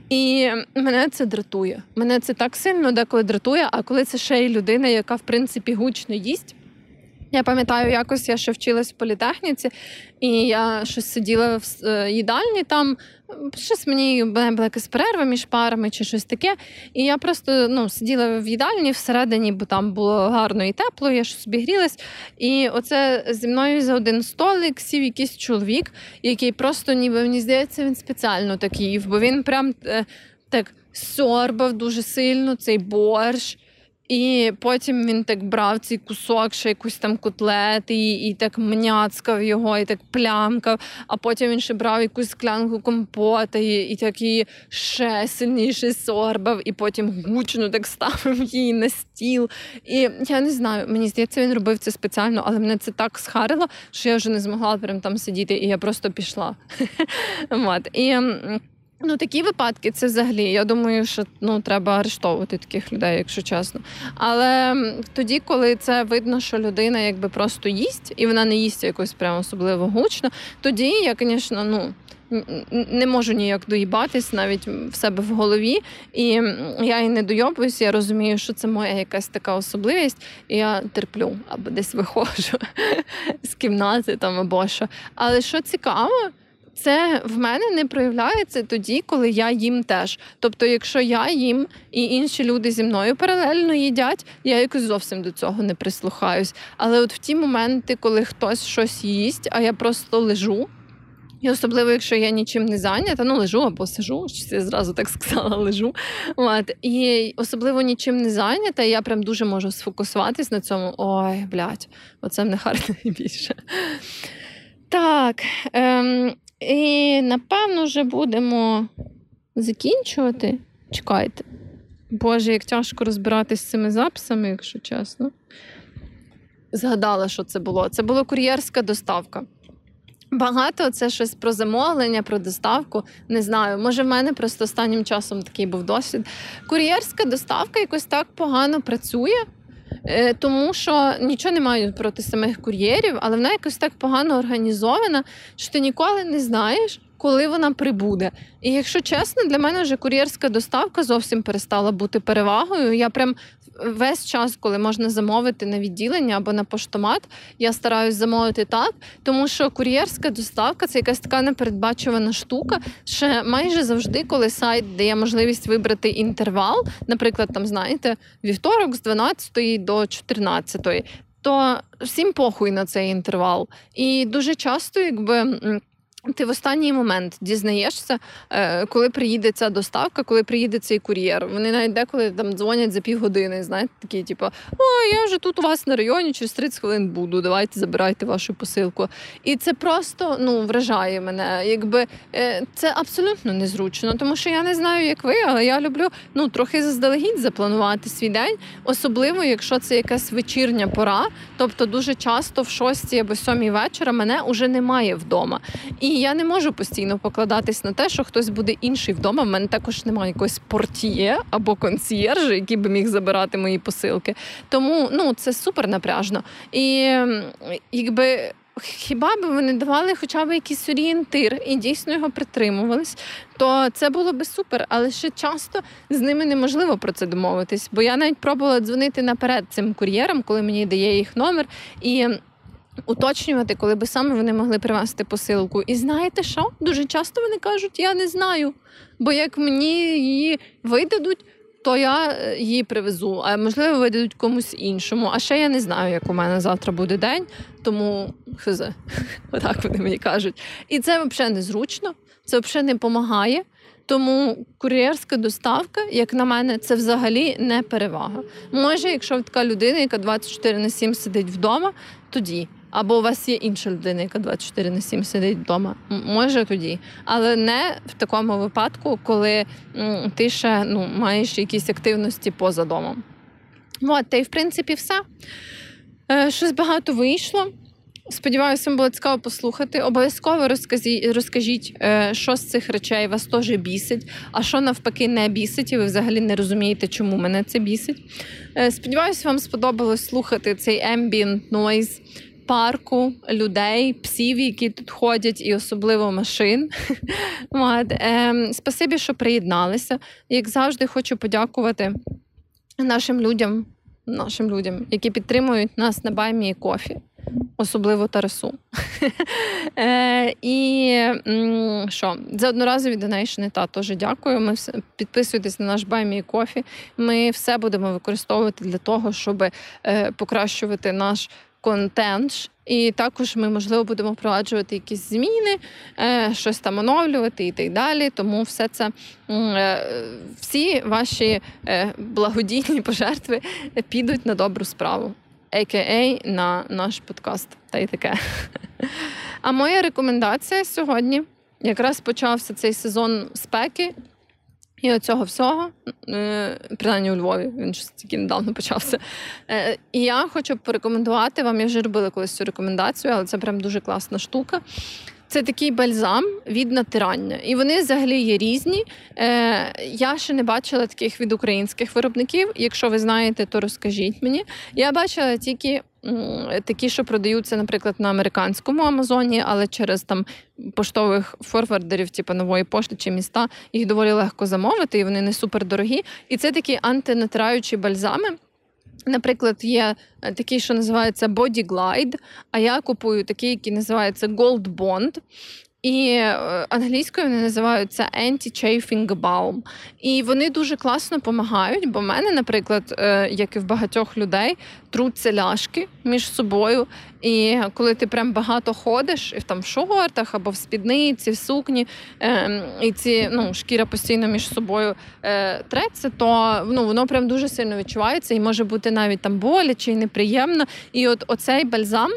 І мене це дратує. Мене це так сильно деколи дратує. А коли це ще й людина, яка в принципі гучно їсть. Я пам'ятаю, якось я ще вчилась в політехніці, і я щось сиділа в е, їдальні там. Щось мені була якась перерва між парами чи щось таке. І я просто ну, сиділа в їдальні всередині, бо там було гарно і тепло, я щось собі грілась. І оце зі мною за один столик сів якийсь чоловік, який просто, ніби мені здається, він спеціально так їв, бо він прям е, так сорбав дуже сильно цей борщ. І потім він так брав цей кусок, ще якусь там котлети, і, і так мняцкав його, і так плямкав. А потім він ще брав якусь склянку компота, і і так її ще сильніше сорбав, і потім гучно так ставив її на стіл. І я не знаю, мені здається, він робив це спеціально, але мене це так схарило, що я вже не змогла прям там сидіти, і я просто пішла. І Ну, такі випадки це взагалі. Я думаю, що ну треба арештовувати таких людей, якщо чесно. Але тоді, коли це видно, що людина якби просто їсть, і вона не їсть якось прямо особливо гучно, тоді я, звісно, ну. Не можу ніяк доїбатись навіть в себе в голові, і я і не дойобуюсь, я розумію, що це моя якась така особливість, і я терплю або десь виходжу з кімнати там або що. Але що цікаво, це в мене не проявляється тоді, коли я їм теж. Тобто, якщо я їм і інші люди зі мною паралельно їдять, я якось зовсім до цього не прислухаюсь. Але от в ті моменти, коли хтось щось їсть, а я просто лежу. І особливо, якщо я нічим не зайнята, ну лежу або сижу, я зразу так сказала, лежу. От. І особливо нічим не зайнята, я прям дуже можу сфокусуватись на цьому. Ой, блядь, оце не гарно більше. Так, ем, і напевно вже будемо закінчувати. Чекайте. Боже, як тяжко розбиратись з цими записами, якщо чесно. Згадала, що це було. Це була кур'єрська доставка. Багато це щось про замовлення, про доставку. Не знаю. Може, в мене просто останнім часом такий був досвід. Кур'єрська доставка якось так погано працює. Е, тому що нічого не маю проти самих кур'єрів, але вона якось так погано організована, що ти ніколи не знаєш, коли вона прибуде. І якщо чесно, для мене вже кур'єрська доставка зовсім перестала бути перевагою. Я прям весь час, коли можна замовити на відділення або на поштомат, я стараюсь замовити так, тому що кур'єрська доставка це якась така непередбачувана штука. Ще майже завжди, коли сайт дає можливість вибрати інтервал, наприклад, там знаєте, вівторок з 12 до 14, то всім похуй на цей інтервал. І дуже часто, якби. Ти в останній момент дізнаєшся, е, коли приїде ця доставка, коли приїде цей кур'єр. Вони навіть деколи там дзвонять за півгодини, знаєте, такі, типу, о, я вже тут у вас на районі, через 30 хвилин буду. Давайте забирайте вашу посилку. І це просто ну, вражає мене. Якби е, це абсолютно незручно, тому що я не знаю, як ви, але я люблю ну, трохи заздалегідь запланувати свій день, особливо, якщо це якась вечірня пора. Тобто, дуже часто в 6 або 7 вечора мене вже немає вдома. І я не можу постійно покладатись на те, що хтось буде інший вдома. В мене також немає якогось портіє або консьєржа, який би міг забирати мої посилки. Тому ну це супер напряжно. І якби. Хіба б вони давали хоча б якийсь орієнтир і дійсно його притримувались, то це було би супер. Але ще часто з ними неможливо про це домовитись. Бо я навіть пробувала дзвонити наперед цим кур'єрам, коли мені дає їх номер. І уточнювати, коли би саме вони могли привезти посилку. І знаєте що? Дуже часто вони кажуть, я не знаю. Бо як мені її видадуть, то я е, її привезу, а можливо, видадуть комусь іншому. А ще я не знаю, як у мене завтра буде день, тому хз, отак вони мені кажуть. І це взагалі незручно, це взагалі не допомагає. Тому кур'єрська доставка, як на мене, це взагалі не перевага. Може, якщо така людина, яка 24 на 7 сидить вдома, тоді. Або у вас є інша людина, яка 24 на 7 сидить вдома. Може тоді. Але не в такому випадку, коли ти ще ну, маєш якісь активності поза домом. От, та й в принципі все. Е, щось багато вийшло. Сподіваюся, вам було цікаво послухати. Обов'язково розкажіть, розкажіть, е, що з цих речей вас теж бісить, а що навпаки не бісить, і ви взагалі не розумієте, чому мене це бісить. Е, сподіваюся, вам сподобалось слухати цей ambient noise парку людей, псів, які тут ходять, і особливо машин. Ем, спасибі, що приєдналися. Як завжди, хочу подякувати нашим людям, нашим людям, які підтримують нас на баймі і кофі. Особливо Тарасу. е, І що? За одноразові донейшни та теж дякую. Ми все, підписуйтесь на наш Баймі Кофі. Ми все будемо використовувати для того, щоб е, покращувати наш контент. І також ми, можливо, будемо впроваджувати якісь зміни, е, щось там оновлювати і так далі. Тому все це е, всі ваші е, благодійні пожертви підуть на добру справу, а.к.а. на наш подкаст. Та й таке. А моя рекомендація сьогодні якраз почався цей сезон спеки. І оцього всього, е, принаймні у Львові, він ж тільки недавно почався. Е, і я хочу порекомендувати вам, я вже робила колись цю рекомендацію, але це прям дуже класна штука. Це такий бальзам від натирання. І вони взагалі є різні. Е, Я ще не бачила таких від українських виробників. Якщо ви знаєте, то розкажіть мені. Я бачила тільки такі, що продаються, наприклад, на американському Амазоні, але через там поштових форвардерів, типу нової пошти чи міста, їх доволі легко замовити, і вони не супер дорогі. І це такі антинатираючі бальзами. Наприклад, є е, такий, що називається Body Glide, а я купую такий, який називається Gold Bond. І е, англійською вони називаються Anti-Chafing Balm. І вони дуже класно допомагають, бо в мене, наприклад, е, як і в багатьох людей, труться ляшки між собою. І коли ти прям багато ходиш, і там в шортах або в спідниці, в сукні, ем, і ці ну, шкіра постійно між собою е, треться, то ну, воно прям дуже сильно відчувається і може бути навіть там боляче і неприємно. І от оцей бальзам.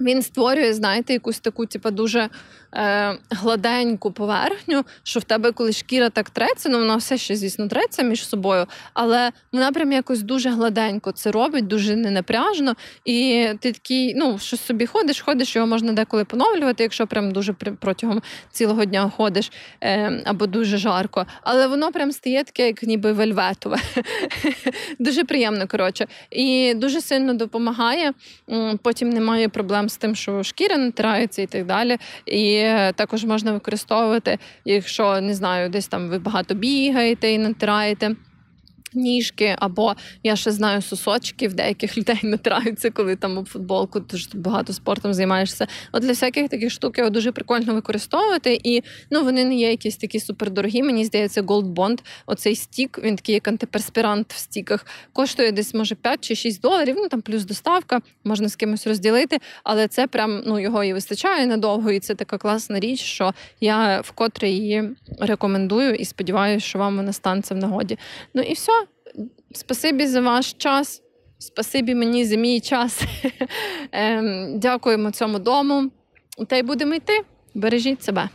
Він створює, знаєте, якусь таку, типу, дуже е, гладеньку поверхню, що в тебе, коли шкіра так треться, ну вона все ще, звісно, треться між собою, але вона прям якось дуже гладенько це робить, дуже ненапряжно. І ти такий, ну, що собі ходиш, ходиш, його можна деколи поновлювати, якщо прям дуже протягом цілого дня ходиш е, або дуже жарко. Але воно прям стає таке, як ніби вельветове. Дуже приємно, коротше. І дуже сильно допомагає. Потім немає проблем з тим, що шкіра натирається і так далі. І також можна використовувати, якщо не знаю, десь там ви багато бігаєте і натираєте. Ніжки, або я ще знаю сосочки, в деяких людей натираються, коли там об футболку, дуже багато спортом займаєшся. От для всяких таких штук його дуже прикольно використовувати. І ну вони не є якісь такі супердорогі. Мені здається, Gold Bond, оцей стік, він такий як антиперспірант в стіках, коштує десь може 5 чи 6 доларів. Ну там плюс доставка, можна з кимось розділити. Але це прям ну його і вистачає надовго, і це така класна річ, що я вкотре її рекомендую і сподіваюся, що вам вона станеться в нагоді. Ну і все. Спасибі за ваш час. Спасибі мені за мій час. Ем, Дякуємо цьому дому. Та й будемо йти. Бережіть себе.